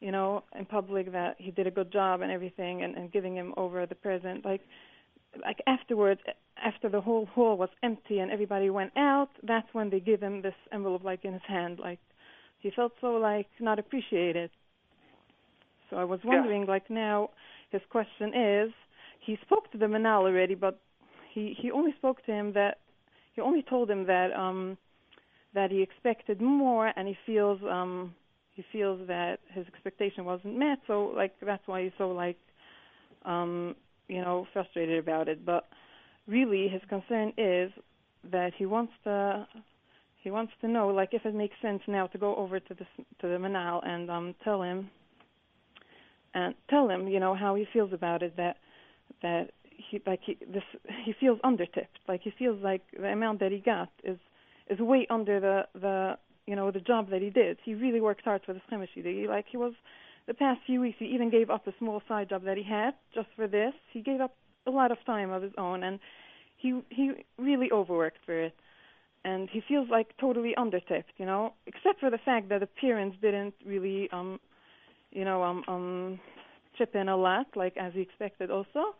you know, in public that he did a good job and everything, and, and giving him over the present, like, like afterwards, after the whole hall was empty and everybody went out, that's when they give him this envelope like in his hand, like he felt so like not appreciated. So I was wondering, yeah. like now, his question is, he spoke to the menahel already, but he he only spoke to him that he only told him that um that he expected more and he feels um he feels that his expectation wasn't met. So like that's why he's so like um you know frustrated about it. But really his concern is that he wants to he wants to know like if it makes sense now to go over to the to the menahel and um tell him and tell him you know how he feels about it that that he like he this he feels undertipped. Like he feels like the amount that he got is is way under the the you know the job that he did. He really worked hard for the chemistry. He like he was the past few weeks. He even gave up a small side job that he had just for this. He gave up a lot of time of his own, and he he really overworked for it. And he feels like totally undertipped, you know, except for the fact that parents didn't really, um, you know, um, um, chip in a lot, like as he expected also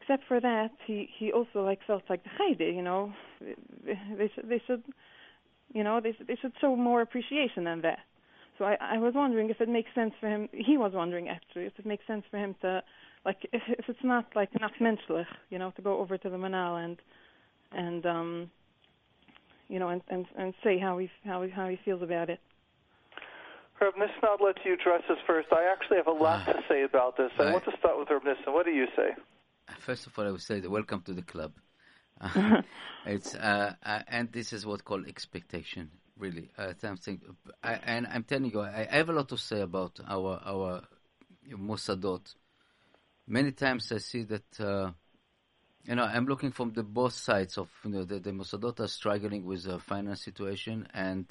except for that, he he also like felt like the Heide, you know, they, they should they should, you know, they they should show more appreciation than that. So I I was wondering if it makes sense for him. He was wondering actually if it makes sense for him to, like, if if it's not like not menschlich, you know, to go over to the menahel and and um, you know, and and and say how he how he how he feels about it. Reb Nissen, I'll let you address this first. I actually have a lot to say about this. I, I- want to start with Reb Nissen. What do you say? First of all, I would say welcome to the club. it's uh, uh, and this is what called expectation. Really, uh, something. I, and I'm telling you, I, I have a lot to say about our our Mossadot. Many times I see that. Uh, you know, I'm looking from the both sides of you know the, the Mossadot are struggling with a finance situation, and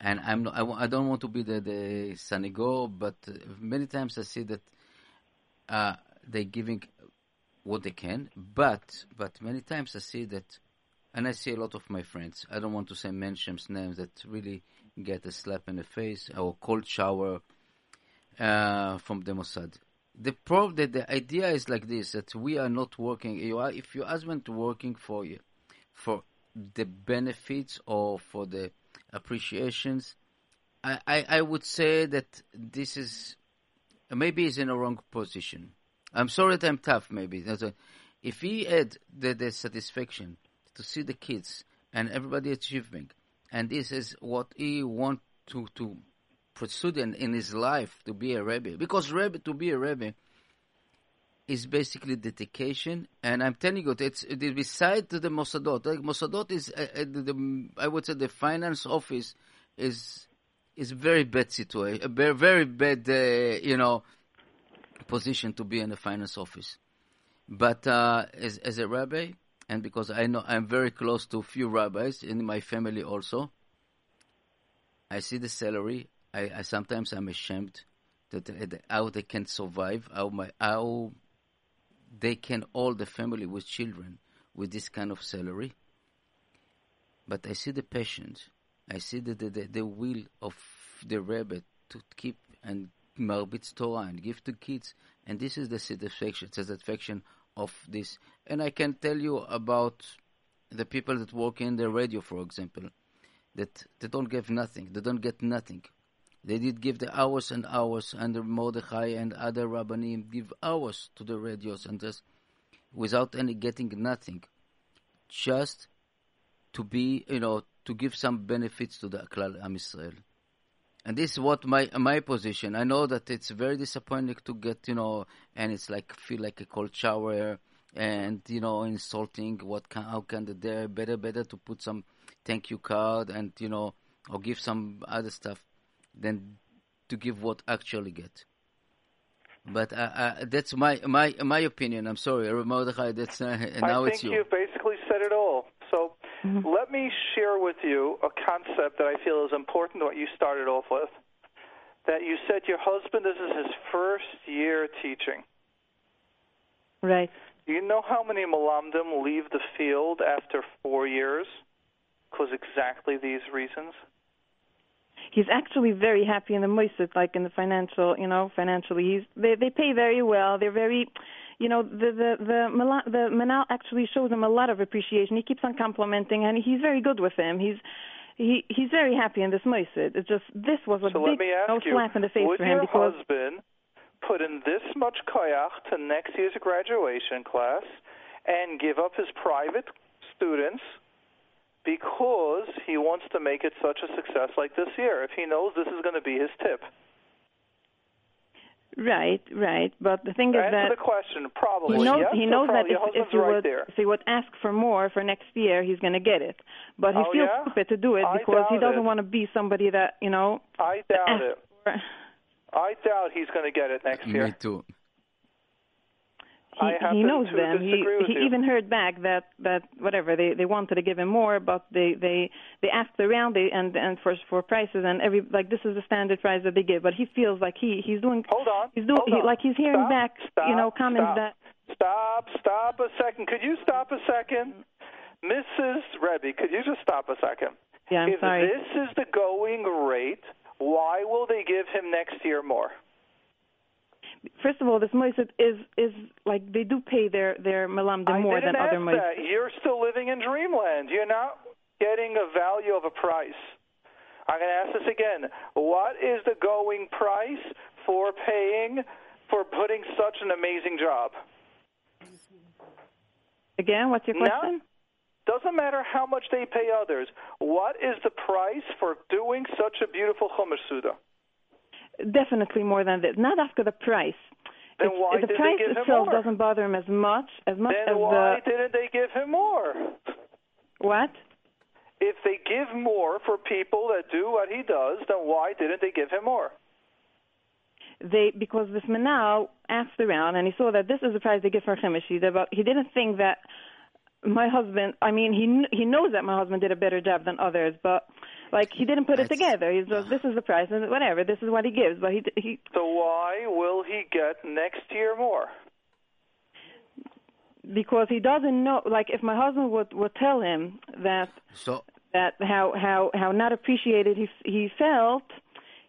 and I'm not, I, don't want to be the the Sanigo, but uh, many times I see that uh, they're giving what they can, but but many times I see that, and I see a lot of my friends. I don't want to say Menshem's names that really get a slap in the face or cold shower uh, from the Mossad. The prob the, the idea is like this: that we are not working. You are, if your husband working for you, for the benefits or for the appreciations, I, I, I would say that this is maybe is in a wrong position. I'm sorry that I'm tough. Maybe if he had the, the satisfaction to see the kids and everybody achieving, and this is what he want to to pursue in, in his life to be a rabbi, because rabbi to be a rabbi is basically dedication. And I'm telling you, it's it is beside to the Mossadot. Like Mossadot is, uh, uh, the, I would say, the finance office is is very bad situation, a very very bad, uh, you know, position to be in the finance office. But uh, as as a rabbi, and because I know I'm very close to a few rabbis in my family also, I see the salary. I, I sometimes I'm ashamed that uh, how they can survive, how my how they can all the family with children with this kind of salary. But I see the passion. I see the the, the, will of the Rebbe to keep and marbitz Torah and give to kids, and this is the satisfaction satisfaction of this. And I can tell you about the people that work in the radio, for example, that they don't give nothing, they don't get nothing, They did give the hours and hours, and Mordechai and other rabbanim give hours to the radios and just without any getting nothing, just to be, you know, to give some benefits to the Klal Am Israel. And this is what my my position. I know that it's very disappointing to get, you know, and it's like feel like a cold shower and you know insulting. What can how can they better better to put some thank you card and you know or give some other stuff than to give what actually get. But uh, uh, that's my my my opinion. I'm sorry, Mordechai. That's uh, now I it's think you. you basically said it all. Mhm. let me share with you a concept that I feel is important. to What you started off with, that you said your husband this is his first year teaching. Right. Do you know how many malamdim leave the field after four years? Because exactly these reasons. He's actually very happy in the Moiset, like in the financial, you know, financially. He's they they pay very well. They're very, you know, the the the Mala- the menahel actually shows him a lot of appreciation. He keeps on complimenting, and he's very good with him. He's he he's very happy in this Moiset. It's just this was a So big let me ask no slap in the face for him your because husband put in this much koyach to next year's graduation class and give up his private students because he wants to make it such a success like this year if he knows this is going to be his tip? Right, right. But the thing is Answer that the question. Probably he knows yes. he or knows that if, if he right would there. if he would ask for more for next year, he's going to get it. But he Oh, feels yeah? stupid to do it I because he doesn't it. want to be somebody that you know. I doubt it. for- I doubt he's going to get it next year. Me too. He, he knows them. He he you. even heard back that that whatever they they wanted to give him more, but they they they asked around they, and and for for prices and every like this is the standard price that they give. But he feels like he he's doing Hold on. he's doing he, like he's hearing Stop, back stop, you know comments stop. that Stop, stop a second. Could you stop a second? Mrs. Rebbe, could you just stop a second? yeah I'm if sorry this is the going rate, why will they give him next year more? First of all this moiset is is like they do pay their their malamdim more than other moiset. You're still living in dreamland. You're not getting a value of a price. I'm going to ask this again. What is the going price for paying for putting such an amazing job? Again, what's your question? Doesn't matter how much they pay others. What is the price for doing such a beautiful chumash suda? Definitely more than this. Not after the price. Then It's- why the did they price give him itself more? doesn't bother him as much as much Then as why the didn't they give him more? what? If they give more for people that do what he does, then why didn't they give him more? They because this menahel asked around and he saw that this is the price they give for Chemishi. But he didn't think that my husband. I mean, he he knows that my husband did a better job than others, but like he didn't put it together. He's just this is the price and whatever. This is what he gives. But he he So why will he get next year more? because he doesn't know. Like if my husband would would tell him that So that how how how not appreciated he he felt.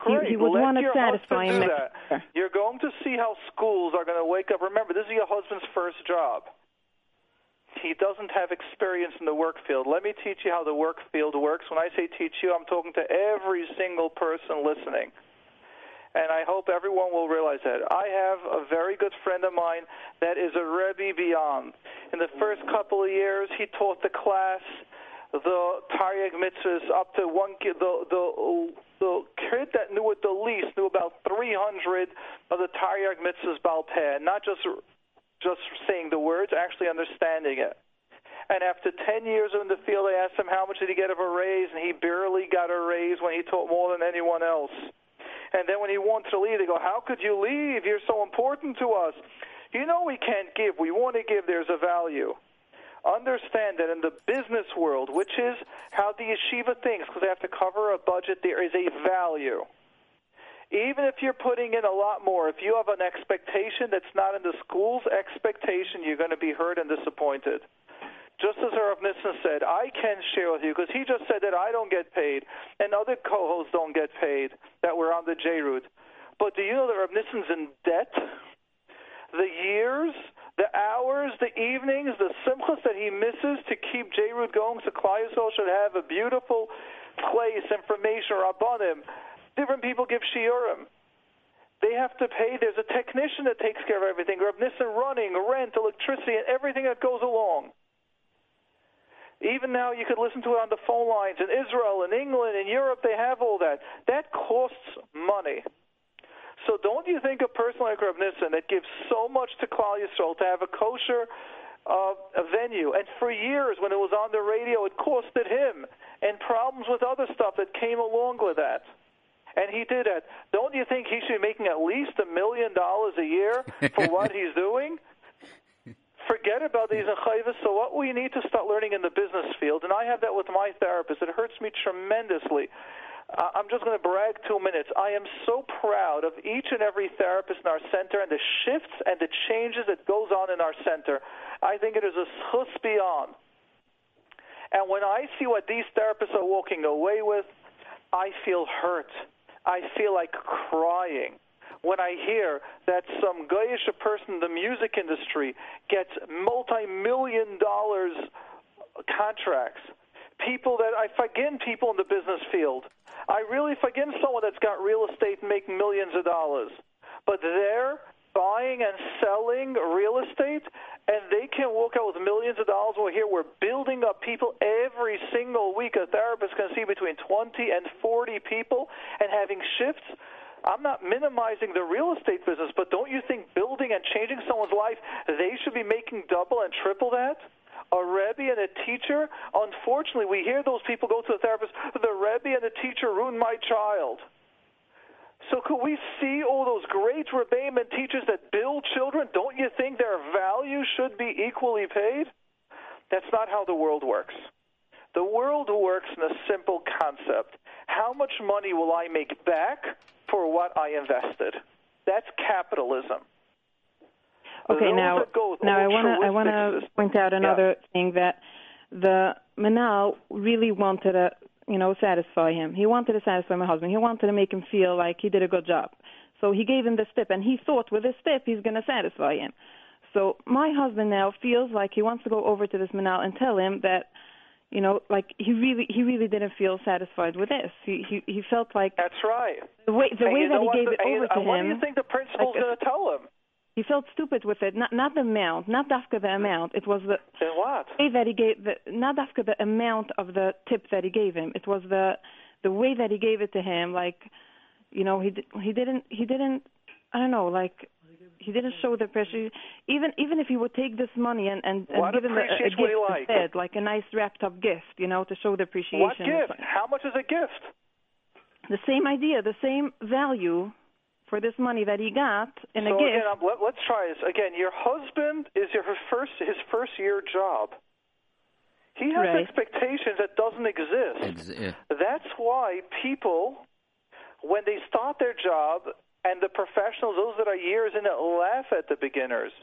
He, Great. he would Let want to satisfy husband him next year. You're going to see how schools are going to wake up. Remember, this is your husband's first job. He doesn't have experience in the work field. Let me teach you how the work field works. When I say teach you, I'm talking to every single person listening. And I hope everyone will realize that. I have a very good friend of mine that is a Rebbe beyond. In the first couple of years, he taught the class the Taryag mitzvahs up to one kid. The, the, the kid that knew it the least knew about 300 of the Taryag mitzvahs Baal Peh, not just just saying the words, actually understanding it. And after 10 years in the field, I asked him how much did he get of a raise, and he barely got a raise when he taught more than anyone else. And then when he wanted to leave, they go, How could you leave? You're so important to us. You know we can't give. We want to give. There's a value. Understand that in the business world, which is how the yeshiva thinks, because they have to cover a budget, there is a value. Even if you're putting in a lot more, if you have an expectation that's not in the school's expectation, you're going to be hurt and disappointed. Just as Rav Nissen said, I can share with you because he just said that I don't get paid and other co-hosts don't get paid that were on the JRoot. But do you know that Rav Nissen's in debt? The years, the hours, the evenings, the simchas that he misses to keep JRoot going, so Yisrael should have a beautiful place, information, rabbanim. Different people give shiurim. They have to pay. There's a technician that takes care of everything. Reb Nissen running, rent, electricity, and everything that goes along. Even now, you could listen to it on the phone lines in Israel, in England, in Europe. They have all that. That costs money. So don't you think a person like Reb Nissen that gives so much to Klal Yisrael to have a kosher uh, a venue, and for years when it was on the radio, it costed him, and problems with other stuff that came along with that. And he did it. Don't you think he should be making at least a million dollars a year for what he's doing? Forget about these chayvas. So what we need to start learning in the business field, and I have that with my therapist. It hurts me tremendously. I'm just going to brag two minutes. I am so proud of each and every therapist in our center and the shifts and the changes that goes on in our center. I think it is a schus beyond. And when I see what these therapists are walking away with, I feel hurt. I feel like crying when I hear that some goyish person in the music industry gets multi-million dollars contracts. People that I forgive people in the business field. I really forgive someone that's got real estate and making millions of dollars. But they're buying and selling real estate and they can walk out with millions of dollars. Well, here we're building up people every single week. A therapist can see between 20 and 40 people and having shifts I'm not minimizing the real estate business, but don't you think building and changing someone's life, they should be making double and triple that? A Rebbe and a teacher? Unfortunately, we hear those people go to the therapist, the Rebbe and the teacher ruined my child. So could we see all those great Rebbeim and teachers that build children? Don't you think their value should be equally paid? That's not how the world works. The world works in a simple concept. How much money will I make back for what I invested? That's capitalism. Okay, Those now, now I want to I want to point out another thing that the menahel really wanted to, you know, satisfy him. He wanted to satisfy my husband. He wanted to make him feel like he did a good job. So he gave him the tip, and he thought with this tip he's going to satisfy him. So my husband now feels like he wants to go over to this menahel and tell him that you know, like he really he really didn't feel satisfied with this. He he he felt like That's right. the way the And way that he gave the- it over to and What do you think the principal's like, going to tell him? He felt stupid with it. Not not the amount, not after the amount. It was the Then what? way that he gave the not after the amount of the tip that he gave him. It was the the way that he gave it to him. Like, you know, he he didn't he didn't I don't know like he didn't show the appreciation. Even even if he would take this money and and, and What give him a, a appreciation gift like? instead, like a nice wrapped up gift, you know, to show the appreciation. What gift? How much is a gift? The same idea, the same value for this money that he got in a so gift. again, let, let's try this again. Your husband is your first his first year job. He has Right. expectations that doesn't exist. Ex- yeah. That's why people, when they start their job, and the professionals, those that are years in it, laugh at the beginners.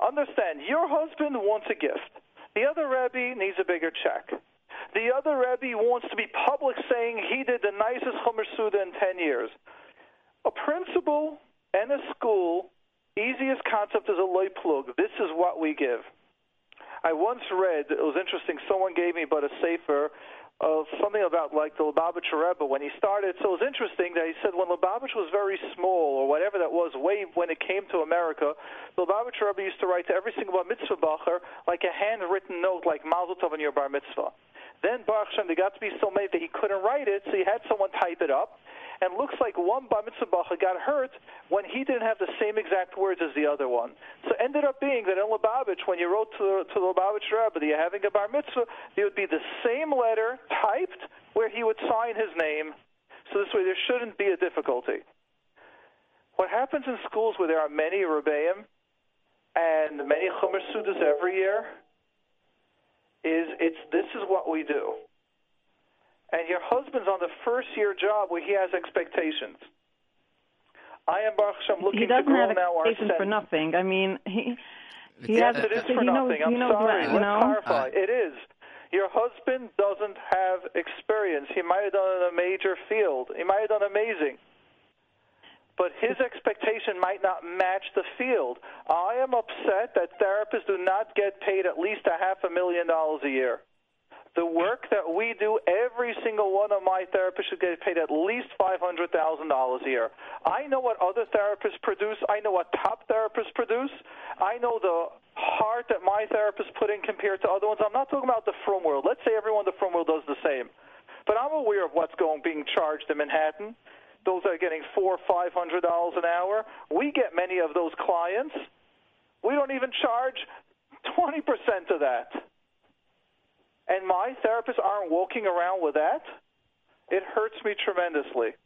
Understand, your husband wants a gift. The other Rebbe needs a bigger check. The other Rebbe wants to be public saying he did the nicest Chumash Suda in 10 years. A principal and a school, easiest concept is a loy plug. This is what we give. I once read, it was interesting, someone gave me but a sefer of something about like the Lubavitch Rebbe when he started. So it was interesting that he said when Lubavitch was very small or whatever that was, way when it came to America, the Lubavitch Rebbe used to write to every single bar mitzvah bacher like a handwritten note, like Mazel Tov on your bar mitzvah. Then Baruch Hashem, got to be so many that he couldn't write it, so he had someone type it up. And looks like one bar mitzvah got hurt when he didn't have the same exact words as the other one. So it ended up being that in Lubavitch, when you wrote to, to the Lubavitch Rebbe that you're having a bar mitzvah, there would be the same letter typed where he would sign his name. So this way there shouldn't be a difficulty. What happens in schools where there are many Rebbeim and many Chumash every year is it's this is what we do. And your husband's on the first year job where he has expectations. I am Baruch Hashem looking he doesn't grow have now expectations for nothing. I mean, he he Yes, has it is he for knows, nothing. I'm sorry. What, you Let's know? clarify. it is. Your husband doesn't have experience. He might have done it in a major field. He might have done amazing. But his expectation might not match the field. I am upset that therapists do not get paid at least a half a million dollars a year. The work that we do, every single one of my therapists should get paid at least $500,000 a year. I know what other therapists produce. I know what top therapists produce. I know the heart that my therapists put in compared to other ones. I'm not talking about the frum world. Let's say everyone in the frum world does the same. But I'm aware of what's going being charged in Manhattan. Those are getting four, five hundred dollars an hour. We get many of those clients. We don't even charge twenty percent of that. And my therapists aren't walking around with that. It hurts me tremendously.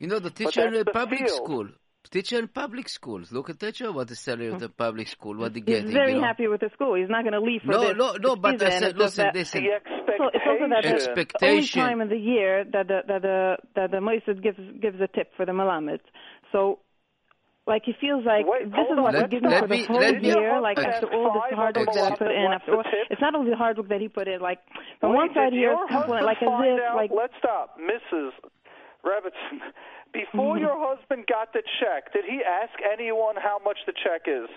You know, the teacher in the public field. school teacher in public schools. Look at teacher what the salary of the mm-hmm. public school, what they get. He's very you know? happy with the school. He's not going to leave for no, this. No, no, but I said, listen, that, listen. The expectation. it's also that the only time in the year that the that the that the Mossad gives gives a tip for the Malamed. So like he feels like Wait, this is what let, he gives for the whole year. Like after all this hard work that I put in, after all, it's not only the hard work that he put in. Like from Wait, one side here, like as if out, like let's stop, Mrs. Rebbitzin. Before Mm-hmm. your husband got the check, did he ask anyone how much the check is?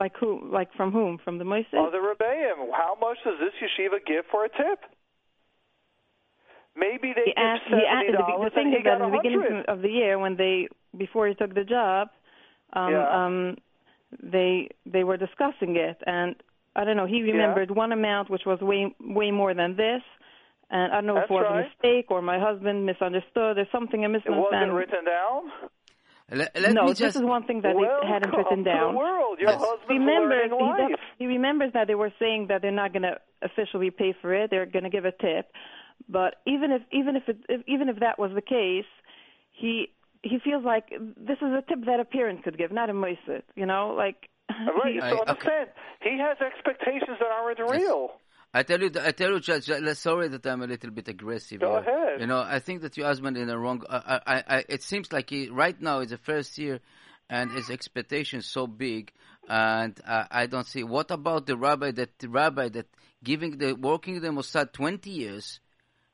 Like who? Like from whom? From the Mossad? Oh, the Rebbeim. How much does this yeshiva give for a tip? Maybe they he give asked, seventy dollars, the, the thing is that in the beginning of the year, when they before he took the job, um, Yeah. um, they they were discussing it, and I don't know. He remembered one amount which was way way more than this, and I don't know if it was right. a mistake or my husband misunderstood. There's something a It wasn't written down. Let, let no, me this just. is one thing that Welcome they hadn't written down. the world. Your Yes. husband's He remembers learning he, does- he remembers that they were saying that they're not going to officially pay for it. They're going to give a tip, but even if even if, it, if even if that was the case, he he feels like this is a tip that a parent could give, not a moiset. You know, like Right, he- so I- okay. understand. He has expectations that aren't real. I tell you, I tell you, Judge. Sorry that I'm a little bit aggressive. Go here. ahead. You know, I think that your husband in the wrong. I, I, I, it seems like he right now is the first year, and his expectations so big, and uh, I don't see. What about the rabbi that the rabbi that giving the working the Mossad 20 years,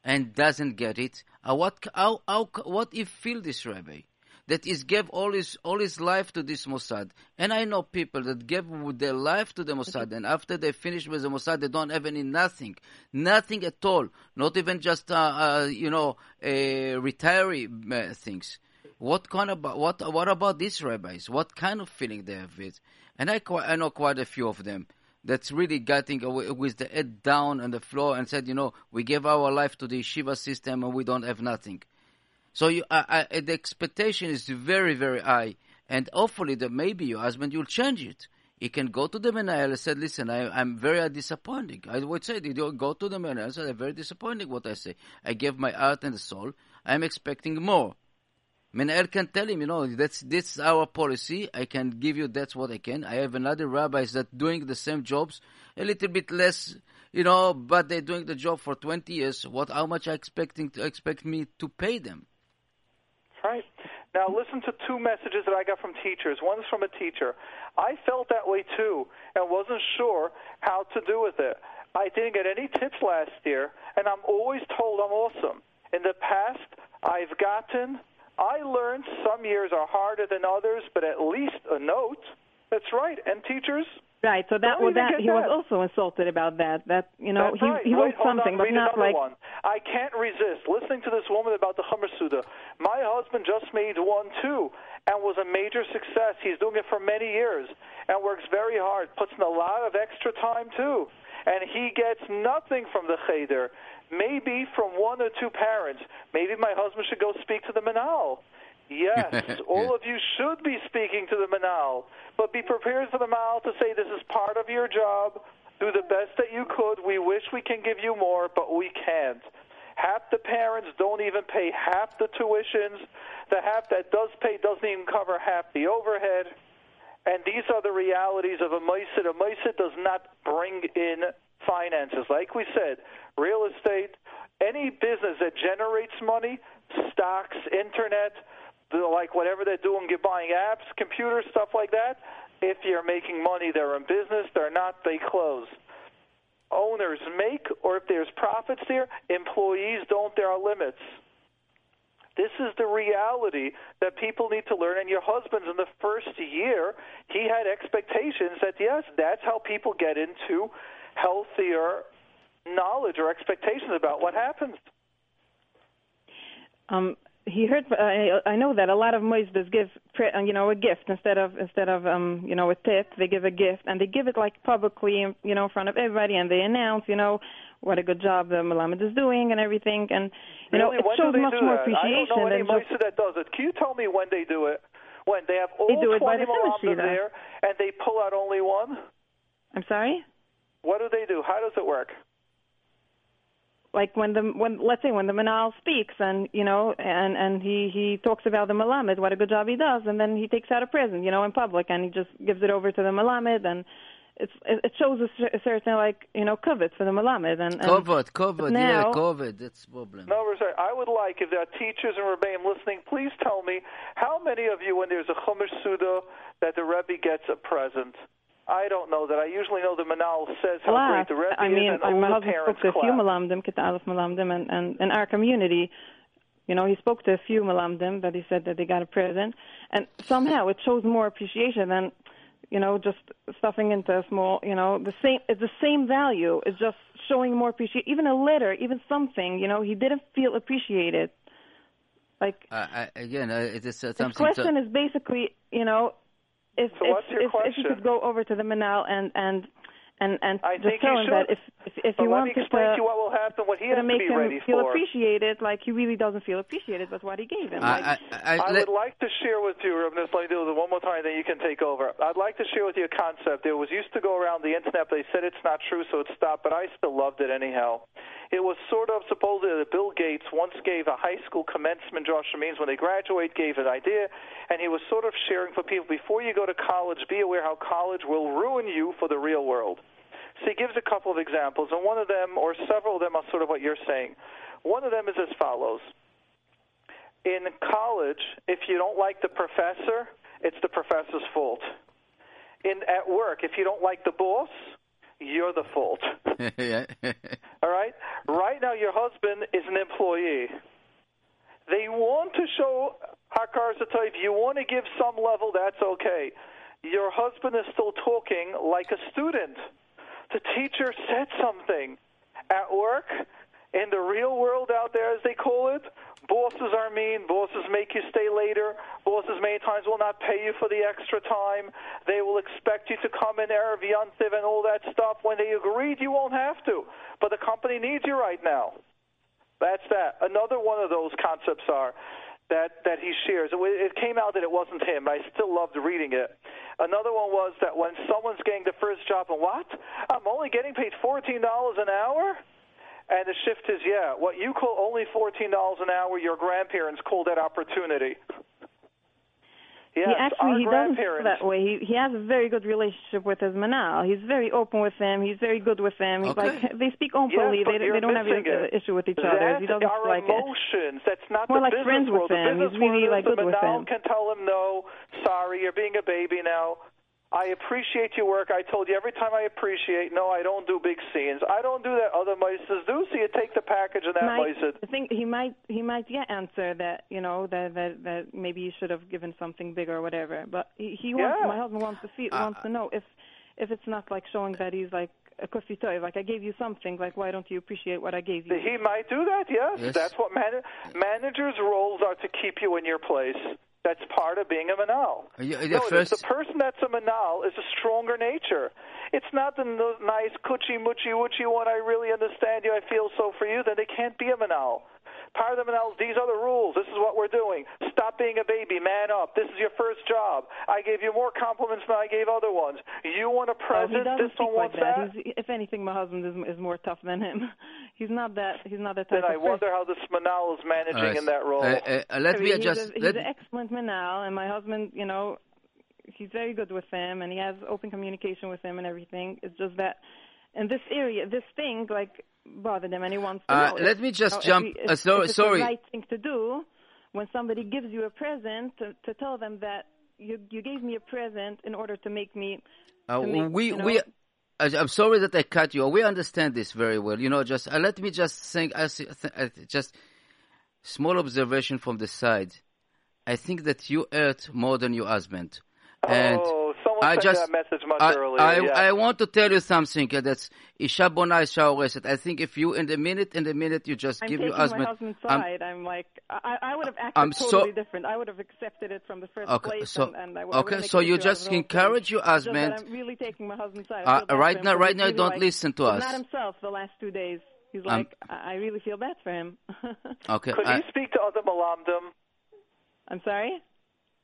and doesn't get it? Uh, what how, how what if feel this rabbi? That is gave all his all his life to this Mossad. And I know people that gave their life to the Mossad, and after they finish with the Mossad, they don't have any nothing, nothing at all. Not even just uh, uh, you know uh, retiree uh, things. What kind of what what about these rabbis? What kind of feeling they have it? And I quite, I know quite a few of them that's really getting away with the head down on the floor and said, you know, we gave our life to the yeshiva system and we don't have nothing. So you, I, I, the expectation is very, very high, and hopefully that maybe your husband will change it. He can go to the menahel and said, "Listen, I, am very disappointing." I would say, "Did you go to the menahel?" and said, "I'm very disappointing." What I say, I gave my heart and soul. I'm expecting more. Menahel can tell him, you know, that's this is our policy. I can give you that's what I can. I have another rabbis that doing the same jobs, a little bit less, you know, but they're doing the job for 20 years. What? How much are expecting to expect me to pay them? Right. Now listen to two messages that I got from teachers. One is from a teacher. I felt that way too and wasn't sure how to do with it. I didn't get any tips last year, and I'm always told I'm awesome. In the past, I've gotten, I learned some years are harder than others, but at least a note. That's right. And teachers, Right, so that was that he was also insulted about that. That you know That's he right. he Wait, wrote hold something, on, but not like one. I can't resist listening to this woman about the Chumash Suda. My husband just made one too, and was a major success. He's doing it for many years and works very hard. Puts in a lot of extra time too, and he gets nothing from the cheder. Maybe from one or two parents. Maybe my husband should go speak to the menahel. Yes, all of you should be speaking to the menahel, but be prepared for the menahel to say this is part of your job. Do the best that you could. We wish we can give you more, but we can't. Half the parents don't even pay half the tuitions. The half that does pay doesn't even cover half the overhead. And these are the realities of a Moisid. A Moisid does not bring in finances. Like we said, real estate, any business that generates money, stocks, internet, like whatever they're doing, you're buying apps, computers, stuff like that. If you're making money, they're in business. They're not, they close. Owners make, or if there's profits there, employees don't. There are limits. This is the reality that people need to learn. And your husband's in the first year, he had expectations that, yes, that's how people get into healthier knowledge or expectations about what happens. Um, he heard. Uh, I, I know that a lot of moisdas give, uh, you know, a gift instead of instead of um, you know, a tip. They give a gift, and they give it like publicly, you know, in front of everybody, and they announce, you know, what a good job the Malamed is doing and everything, and you really? know, it when shows much more appreciation I don't know any than just. moisa that does it. Can you tell me when they do it? When they have all They do it by 20 the chemistry, there, and they pull out only one? I'm sorry. What do they do? How does it work? Like when the when let's say when the menahel speaks and you know and and he he talks about the malamed what a good job he does and then he takes out a present you know in public and he just gives it over to the malamed and it's it it shows a, a certain like you know covet for the malamed and, and Covered, covered, yeah, now- covered. That's the problem. No, Rosetta, I would like, if there are teachers and Rebbeim listening, please tell me how many of you, when there's a Chumash Suda, that the Rebbe gets a present? I don't know that. I usually know the Menahel says how Lot. great the Rebbe I mean, is, and I- all my the husband parents spoke to a few clap. malamdim, Kita Aleph malamdim, and, and in our community, you know, he spoke to a few malamdim that he said that they got a present, and somehow it shows more appreciation than, you know, just stuffing into a small, you know, the same. It's the same value. It's just showing more appreciation. Even a letter, even something, you know, he didn't feel appreciated. Like Uh, I, again, uh, it is uh, his something. question to, is basically, you know, if So if, what's your if, if you question? could go over to the Menahel and and and and I just think tell you him that if if, if But you let me wanted explain to, to you what will happen, what he to has to make be him ready feel for. appreciated, like he really doesn't feel appreciated, but what he gave him. like, I, I, I, I let- would like to share with you, Reb Nis, let me do it one more time, then you can take over. I'd like to share with you a concept. It was used to go around the internet, but they said it's not true, so it stopped, but I still loved it anyhow. It was sort of supposedly that Bill Gates once gave a high school commencement, Josh means when they graduate, gave an idea, and he was sort of sharing for people, before you go to college, be aware how college will ruin you for the real world. So he gives a couple of examples, and one of them, or several of them, are sort of what you're saying. One of them is as follows in college, if you don't like the professor, it's the professor's fault. In at work, if you don't like the boss, you're the fault. All right? Right now your husband is an employee. They want to show Hakar If you want to give some level, that's okay. Your husband is still talking like a student. The teacher said something. At work, in the real world out there, as they call it, bosses are mean. Bosses make you stay later. Bosses many times will not pay you for the extra time. They will expect you to come in Erev Yontiv and all that stuff. When they agreed, you won't have to. But the company needs you right now. That's that. Another one of those concepts are that that he shares. It, it came out that it wasn't him. I still loved reading it. Another one was that when someone's getting the first job, and what? I'm only getting paid fourteen dollars an hour. And the shift is, yeah, what you call only $14 an hour, your grandparents call that opportunity. Yes, he actually he doesn't feel that way. He he has a very good relationship with his menahel. He's very open with him. He's very good with him. He's Okay. like they speak openly. Yes, they they don't have an issue with each other. That's He doesn't our like it. That's not More the like business friends with world. Him. business He's really, like, good with Menahel him. can tell him no, sorry, you're being a baby now. I appreciate your work. I told you every time I appreciate. No, I don't do big scenes. I don't do that. Other mices do. So you take the package and that might, mice I think he might he might yeah answer that you know that that that maybe you should have given something bigger or whatever. But he, he wants Yeah. my husband wants to see Uh, wants to know if if it's not like showing that he's like a kufi toy like I gave you something like why don't you appreciate what I gave you? He might do that, yes. Yes. That's what man- managers' roles are to keep you in your place. That's part of being a menahel. Uh, the no, first- the person that's a menahel is a stronger nature. It's not the n- nice coochie moochie woochie one. I really understand you. I feel so for you. Then they can't be a menahel. Part of the menahel. These are the rules. This is what we're doing. Stop being a baby. Man up. This is your first job. I gave you more compliments than I gave other ones. You want a Oh, present? doesn't this speak one like wants that. He's, if anything, my husband is is more tough than him. He's not that. He's not that type Then I of wonder how this menahel is managing Uh, in that role. uh, uh, let me he's. A, he's let, an excellent man now, and my husband, you know, he's very good with him, and he has open communication with him and everything. It's just that in this area, this thing like bothered him, and he wants to Uh, know. let if, me just if jump- he- if, uh, so- if it's sorry. the right thing to do when somebody gives you a present to, to tell them that you you gave me a present in order to make me. Uh, to make, we you know, we. I'm sorry that I cut you. We understand this very well. You know, just uh, let me just think. I see- th- uh, just small observation from the side. I think that you hurt more than your husband, and oh, Someone I sent just, that message much I, earlier. I, yeah. I want to tell you something. That's Isha Bona Isha Oreset. I think if you, in the minute, in the minute, you just I'm give taking your husband. my husband's I'm- side. I'm, like, I, I would have acted I'm so- totally different. I would have accepted it from the first Okay, place. so- and, and I, would- okay, would've so made you an just of the whole thing. encourage your It's just husband- I'm really taking my husband's side. Uh, I right now- right now, really, don't like, listen to us. Not himself the last two days. He's Um, like, I, I really feel bad for him. Okay. Could I- he speak to other malamdim? I'm sorry.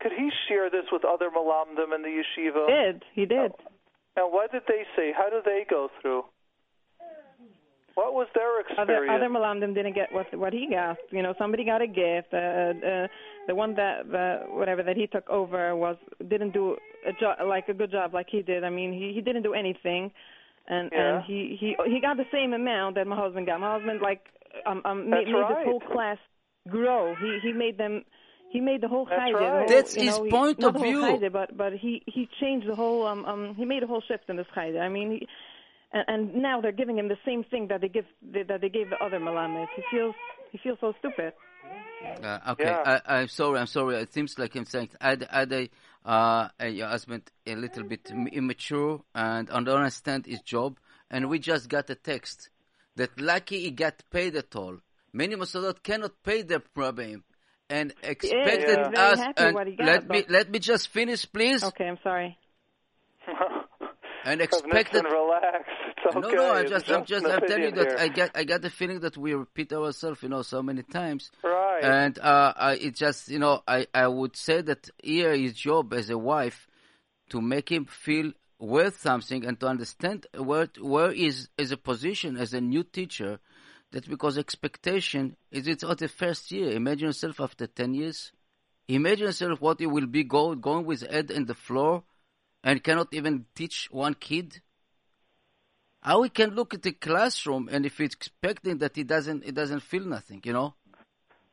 Could he share this with other malamdim in the yeshiva? He Did he did? And what did they say? How did they go through? What was their Other experience? other Malamdim didn't get what what he got. You know, somebody got a gift. Uh, uh, the one that the whatever that he took over was didn't do a job like a good job like he did. I mean, he he didn't do anything, and Yeah. and he he he got the same amount that my husband got. My husband like um um made right. this whole class grow. He he made them. He made the whole That's Chayde, the right. whole, That's you his know, he- point not of the whole view. Chayde, but but he he changed the whole um um he made a whole shift in this Chayde. I mean, he, and, and now they're giving him the same thing that they give that they gave the other Malamed. He feels he feels so stupid. Uh, okay, Yeah. I, I'm sorry. I'm sorry. It seems like I'm saying are, they- are they, uh, your husband a little bit immature and don't understand his job? And we just got a text that lucky he got paid at all. Many Mossadot cannot pay their problem and expected very us. And got, let me let me just finish, please. Okay, I'm sorry. And expected. relax. It's okay. No, no. I'm It's just, I'm just, I'm telling you that here. I get, I got the feeling that we repeat ourselves, you know, so many times. Right. And uh, I, it just, you know, I, I would say that here his job as a wife to make him feel worth something and to understand where where is is a position as a new teacher. That because expectation is it's not the first year. Imagine yourself after ten years. Imagine yourself what you will be go, going with head in the floor, and cannot even teach one kid. How we can look at the classroom and if it's expecting that he doesn't, he doesn't feel nothing, you know.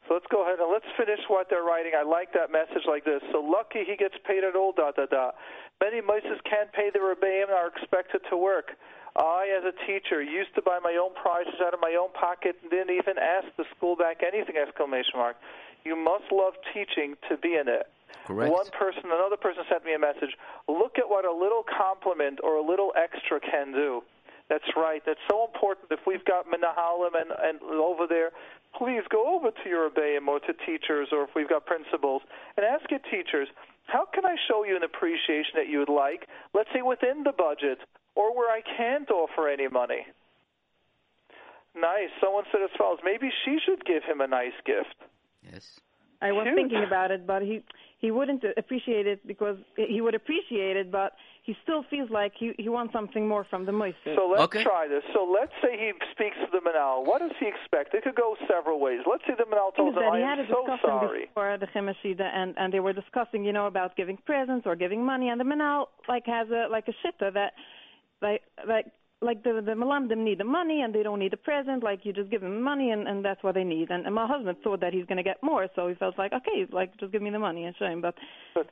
So let's go ahead and let's finish what they're writing. I like that message like this. So lucky he gets paid at all, da da da. Many Moses can't pay the rebbeim and are expected to work. I, as a teacher, used to buy my own prizes out of my own pocket and didn't even ask the school back anything! Exclamation mark. You must love teaching to be in it. Correct. One person, another person sent me a message. Look at what a little compliment or a little extra can do. That's right. That's so important. If we've got menahalim and, and over there, please go over to your rebbeim or to teachers, or if we've got principals, and ask your teachers, how can I show you an appreciation that you would like? Let's say within the budget, or where I can't offer any money. Nice. Someone said as follows: maybe she should give him a nice gift. Yes. I was Huge. thinking about it, but he he wouldn't appreciate it because he would appreciate it, but he still feels like he he wants something more from the Moises. So let's Okay. try this. So let's say he speaks to the Menahel. What does he expect? It could go several ways. Let's say the Menahel thing tells is him, he I had a am so discussion sorry. before the Chumash Suda and and they were discussing, you know, about giving presents or giving money, and the Menahel like has a like a shitta that like like like the the Malamdim need the money and they don't need a present. Like you just give them money and and that's what they need. And, and my husband thought that he's going to get more, so he felt like okay, like just give me the money and show him. But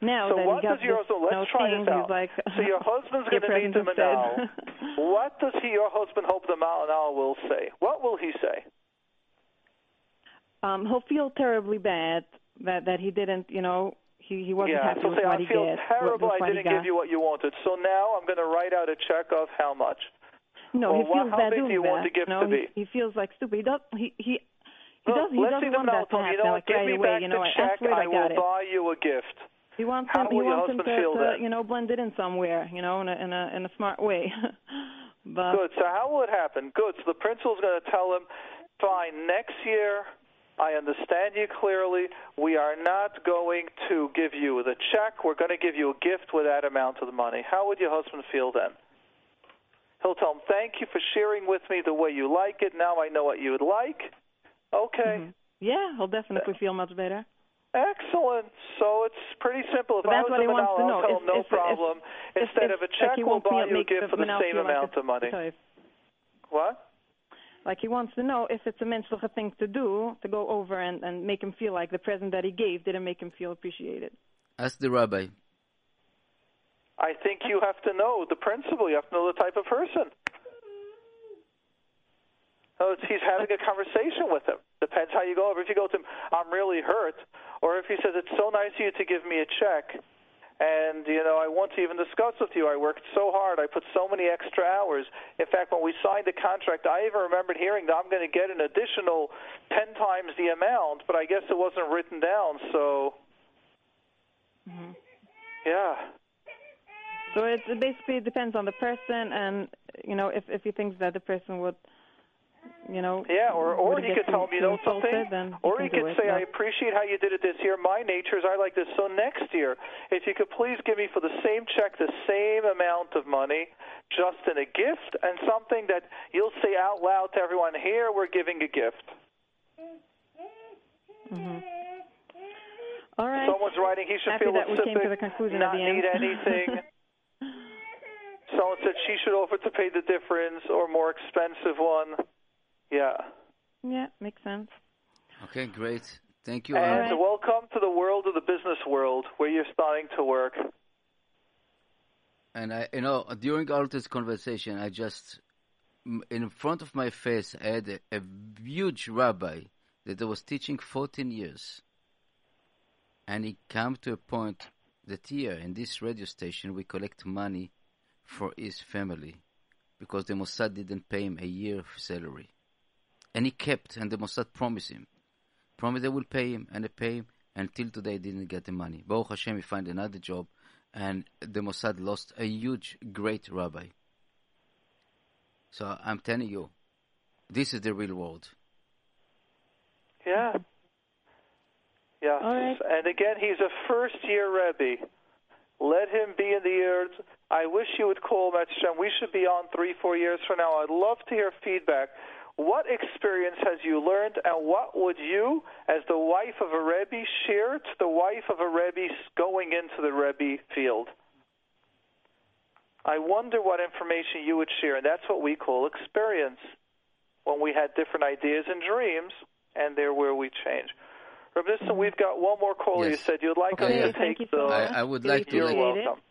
now so that what he does your you Let's know, try thing, this out. like, so your husband's going to meet the. Menahel. what does he, your husband, hope the Menahel will say? What will he say? um, he'll feel terribly bad that that he didn't, you know, he he wasn't yeah. happy So with say, what I he feel terrible. I didn't give you what you wanted. So now I'm going to write out a check of how much. No, Or he what- feels how bad big do you want that. the gift no, to he, be? he feels like stupid. He does. He he. He Look, does. He let's doesn't want that to happen you know what? like Give right me away. back You the check. I I will it. buy you a gift. He wants How him. He wants him to, to you know blend it in somewhere. You know, in a in a in a smart way. but Good. So how will it happen? Good. So the principal's going to tell him, fine, next year, I understand you clearly. We are not going to give you the check. We're going to give you a gift with that amount of the money. How would your husband feel then? He'll tell him, thank you for sharing with me the way you like it. Now I know what you would like. Okay. Mhm. yeah, he'll definitely feel much better. Excellent. So it's pretty simple. If But I that's was what he wants to I'll know. tell If- him no if- problem. If- Instead if- of a check, he we'll buy you a gift for the same feel like amount of money. What? Like he wants to know if it's a menschliche thing to do to go over and and make him feel like the present that he gave didn't make him feel appreciated. Ask the rabbi. I think you have to know the principle. You have to know the type of person. So he's having a conversation with him. Depends how you go over. If you go to him, I'm really hurt, or if he says it's so nice of you to give me a check, And you know, I want to even discuss with you. I worked so hard. I put so many extra hours. In fact, when we signed the contract, I even remembered hearing that I'm going to get an additional ten times the amount, but I guess it wasn't written down. So, hmm yeah, So it, it basically depends on the person, and you know, if if he thinks that the person would, you know, yeah. Or or he could tell me, you know something, then or he he can do could say. I appreciate how you did it this year. My nature is I like this. So next year, if you could please give me for the same check the same amount of money, just in a gift and something that you'll say out loud to everyone. Here, we're giving a gift. hmm All right. Someone's writing he should Happy feel that we came to the specific, conclusion not at the end. need anything. Someone said she should offer to pay the difference or more expensive one. Yeah. yeah, makes sense. Okay, great. Thank you. And right. welcome to the world of the business world where you're starting to work. And I, you know, during all this conversation, I just, in front of my face, I had a, a huge rabbi that I was teaching 14 years. And he came to a point that here, in this radio station, we collect money for his family because the Mossad didn't pay him a year of salary. And he kept, and the Mossad promised him. Promised they will pay him, and they pay him. Until today, he didn't get the money. Baruch Hashem, he find another job, and the Mossad lost a huge, great rabbi. So I'm telling you, this is the real world. Yeah. Yeah. All right. And again, he's a first year Rebbe. Let him be in the earth. I wish you would call Metzshem. We should be on three, four years from now. I'd love to hear feedback. What experience has you learned, and what would you, as the wife of a Rebbe, share to the wife of a Rebbe going into the Rebbe field? I wonder what information you would share, and that's what we call experience. When we had different ideas and dreams, and they're where we change. Rabbi Nissen, mm-hmm. we've got one more caller. You said you'd like Okay, us to take you so the. I, I would Really like to. You're appreciate it. welcome.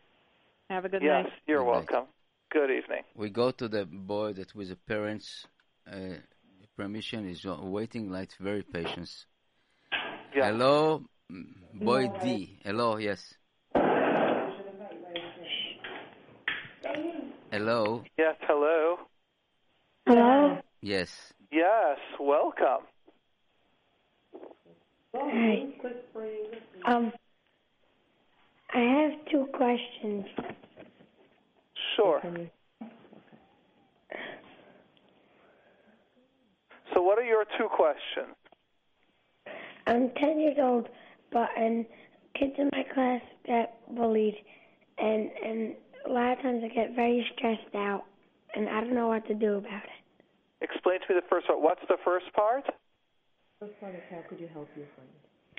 Have a good Yes, night. you're Good night. welcome. Good evening. We go to the boy that with the parents' uh, permission is waiting like very patient. Yeah. Hello, boy D. Hello, yes. Hello, Yes, hello. Hello? yes. Yes, welcome. Hi. Um, I have two questions. Sure. So, what are your two questions? I'm 10 years old, but and kids in my class get bullied, and and a lot of times I get very stressed out, and I don't know what to do about it. Explain to me the first part. What's the first part? First part is How could you help your friend?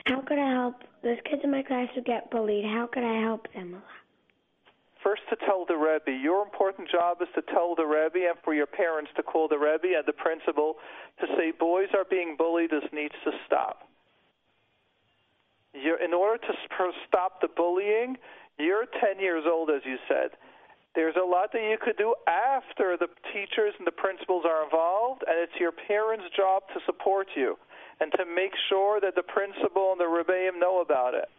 How could I help? those kids in my class who get bullied. How could I help them a lot? First, to tell the Rebbe. Your important job is to tell the Rebbe and for your parents to call the Rebbe and the principal to say, boys are being bullied, this needs to stop. You're, in order to stop the bullying, you're 10 years old, as you said. There's a lot that you could do after the teachers and the principals are involved, and it's your parents' job to support you and to make sure that the principal and the rebbeim know about it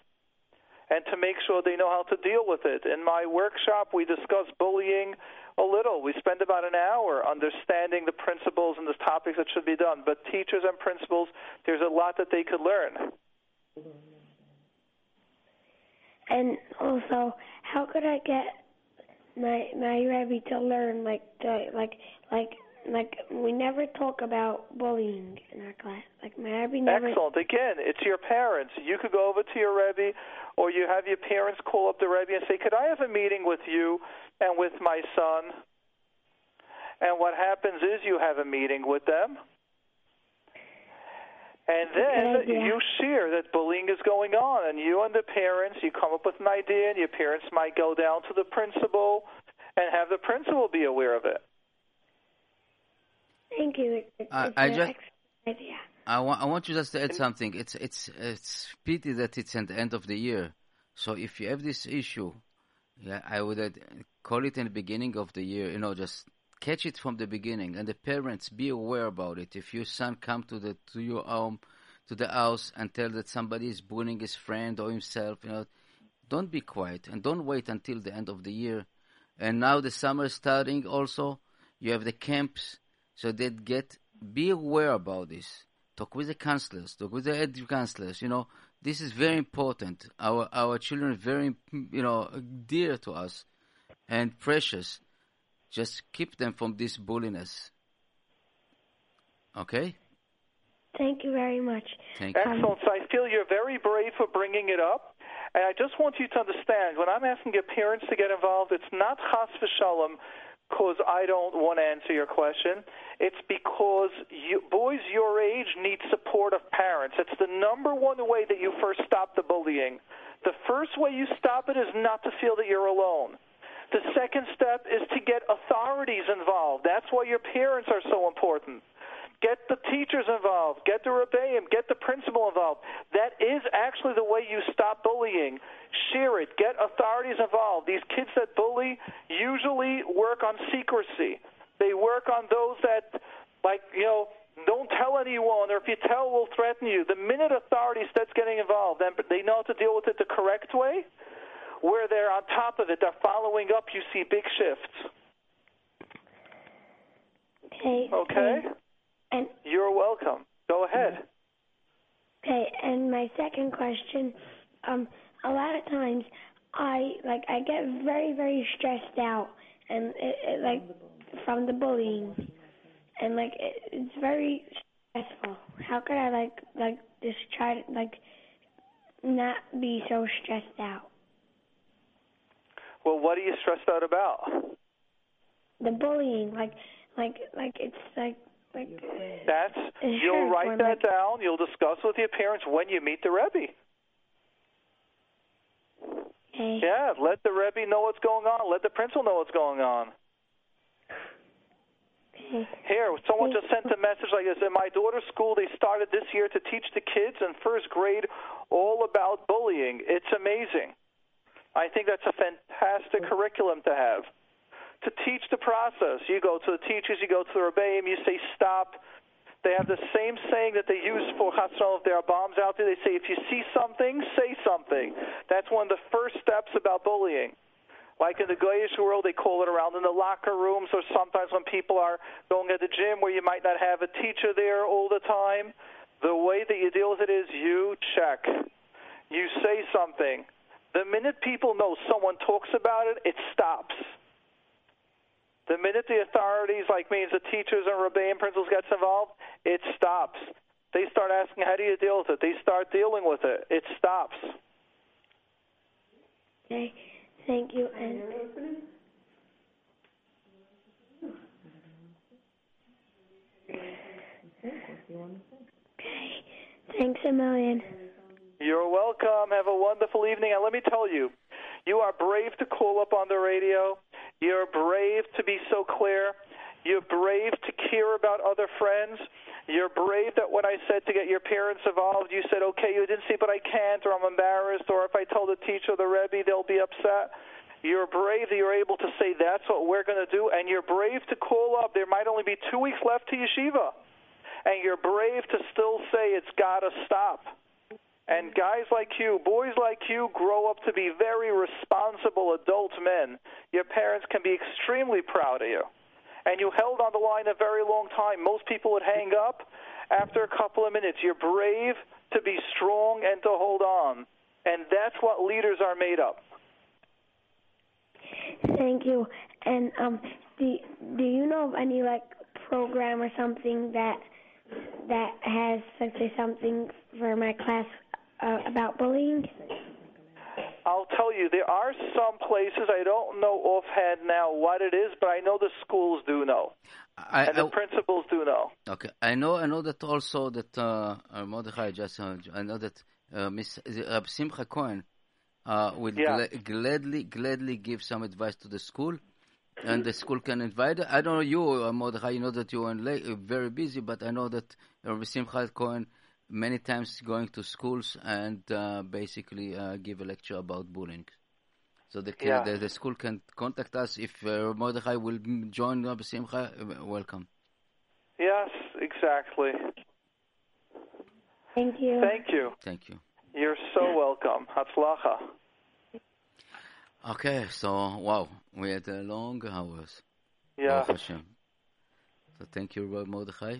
and to make sure they know how to deal with it. In my workshop, we discuss bullying a little. We spend about an hour understanding the principles and the topics that should be done. But teachers and principals, there's a lot that they could learn. And also, how could I get my my Rebbe to learn like to like like like we never talk about bullying in our class. Like my Rebbe never. Excellent. Again, it's your parents. You could go over to your Rebbe, or you have your parents call up the Rebbe and say, "Could I have a meeting with you and with my son?" And what happens is you have a meeting with them, and then you share that bullying is going on, and you and the parents, you come up with an idea, and your parents might go down to the principal and have the principal be aware of it. Thank you. It's, it's I- I just- idea. I want I want you just to add something. It's it's it's pity that it's at the end of the year. So if you have this issue, yeah, I would uh, call it in the beginning of the year. You know, just catch it from the beginning, and the parents be aware about it. If your son come to the to your home, to the house, and tell that somebody is bullying his friend or himself, you know, don't be quiet and don't wait until the end of the year. And now the summer is starting also. You have the camps, so that get be aware about this. Talk with the counselors, talk with the ed counselors. You know, this is very important. Our our children are very you know dear to us and precious. Just keep them from this bulliness. Okay. Thank you very much. Thank you. Excellent. So I feel you're very brave for bringing it up. And I just want you to understand when I'm asking your parents to get involved, it's not chas v'shalom because I don't want to answer your question. It's because you, boys your age need support of parents. It's the number one way that you first stop the bullying. The first way you stop it is not to feel that you're alone. The second step is to get authorities involved. That's why your parents are so important. Get the teachers involved. Get the rebbeim. Get the principal involved. That is actually the way you stop bullying. Share it. Get authorities involved. These kids that bully usually work on secrecy. They work on those that, like, you know, don't tell anyone, or if you tell, will threaten you. The minute authorities starts getting involved, then they know how to deal with it the correct way. Where they're on top of it, they're following up. You see big shifts. Okay. Okay. And You're welcome. Go ahead. okay, and my second question, um, a lot of times I like I get very very stressed out and it, it, like from the bullying, and like it, it's very stressful. How could I like like just try to like not be so stressed out? Well, what are you stressed out about? The bullying, like like like it's like like That's you'll write that like- down. You'll discuss with your parents when you meet the Rebbe. hey Yeah, let the Rebbe know what's going on. Let the principal know what's going on. okay Here, someone just sent a message like this. In my daughter's school, they started this year to teach the kids in first grade all about bullying. It's amazing. I think that's a fantastic curriculum to have. To teach the process, you go to the teachers, you go to the rebbeim, you say stop. They have the same saying that they use for Hatzon if there are bombs out there. They say if you see something, say something. That's one of the first steps about bullying. Like in the Goyish world, they call it around in the locker rooms, or sometimes when people are going at the gym where you might not have a teacher there all the time. The way that you deal with it is you check. You say something. The minute people know someone talks about it, it stops. The minute the authorities, like means the teachers and rebellion principals gets involved, it stops. They start asking, how do you deal with it? They start dealing with it. It stops. okay thank you and okay thanks a million You're welcome. Have a wonderful evening. And let me tell you, you are brave to call up on the radio. You're brave to be so clear. You're brave to care about other friends. You're brave that when I said to get your parents involved, you said, okay, you didn't see, but I can't, or I'm embarrassed, or if I told the teacher the Rebbe, they'll be upset. You're brave that you're able to say, that's what we're going to do. And you're brave to call up. There might only be two weeks left to yeshiva. And you're brave to still say, it's got to stop. And guys like you, boys like you, grow up to be very responsible adult men. Your parents can be extremely proud of you. And you held on the line a very long time. Most people would hang up after a couple of minutes. You're brave to be strong and to hold on. And that's what leaders are made of. Thank you. And um, do do you know of any like program or something that that has let's say something for my class uh, about bullying? I'll tell you, there are some places, I don't know offhand now what it is, but I know the schools do know. I, And the principals do know. Okay, I know. I know that also that uh, uh, Mordechai just. Uh, I know that uh, Miss Rab Simcha Cohen uh, will Yeah. gla- gladly, gladly give some advice to the school, and the school can invite. I don't know you, uh, Mordechai. You know that you are uh, very busy, but I know that Rabbi Simcha Cohen many times going to schools and uh, basically uh, give a lecture about bullying. So the, Yeah. the the school can contact us if uh, Mordechai will join Rabbi Simcha. uh, Welcome. Yes, exactly. Thank you. Thank you. Thank you. You're so welcome. Hatzlacha. Okay, so wow, we had uh, long hours. Yeah. So thank you, Rabbi Mordechai.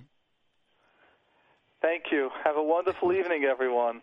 Thank you. Have a wonderful evening, everyone.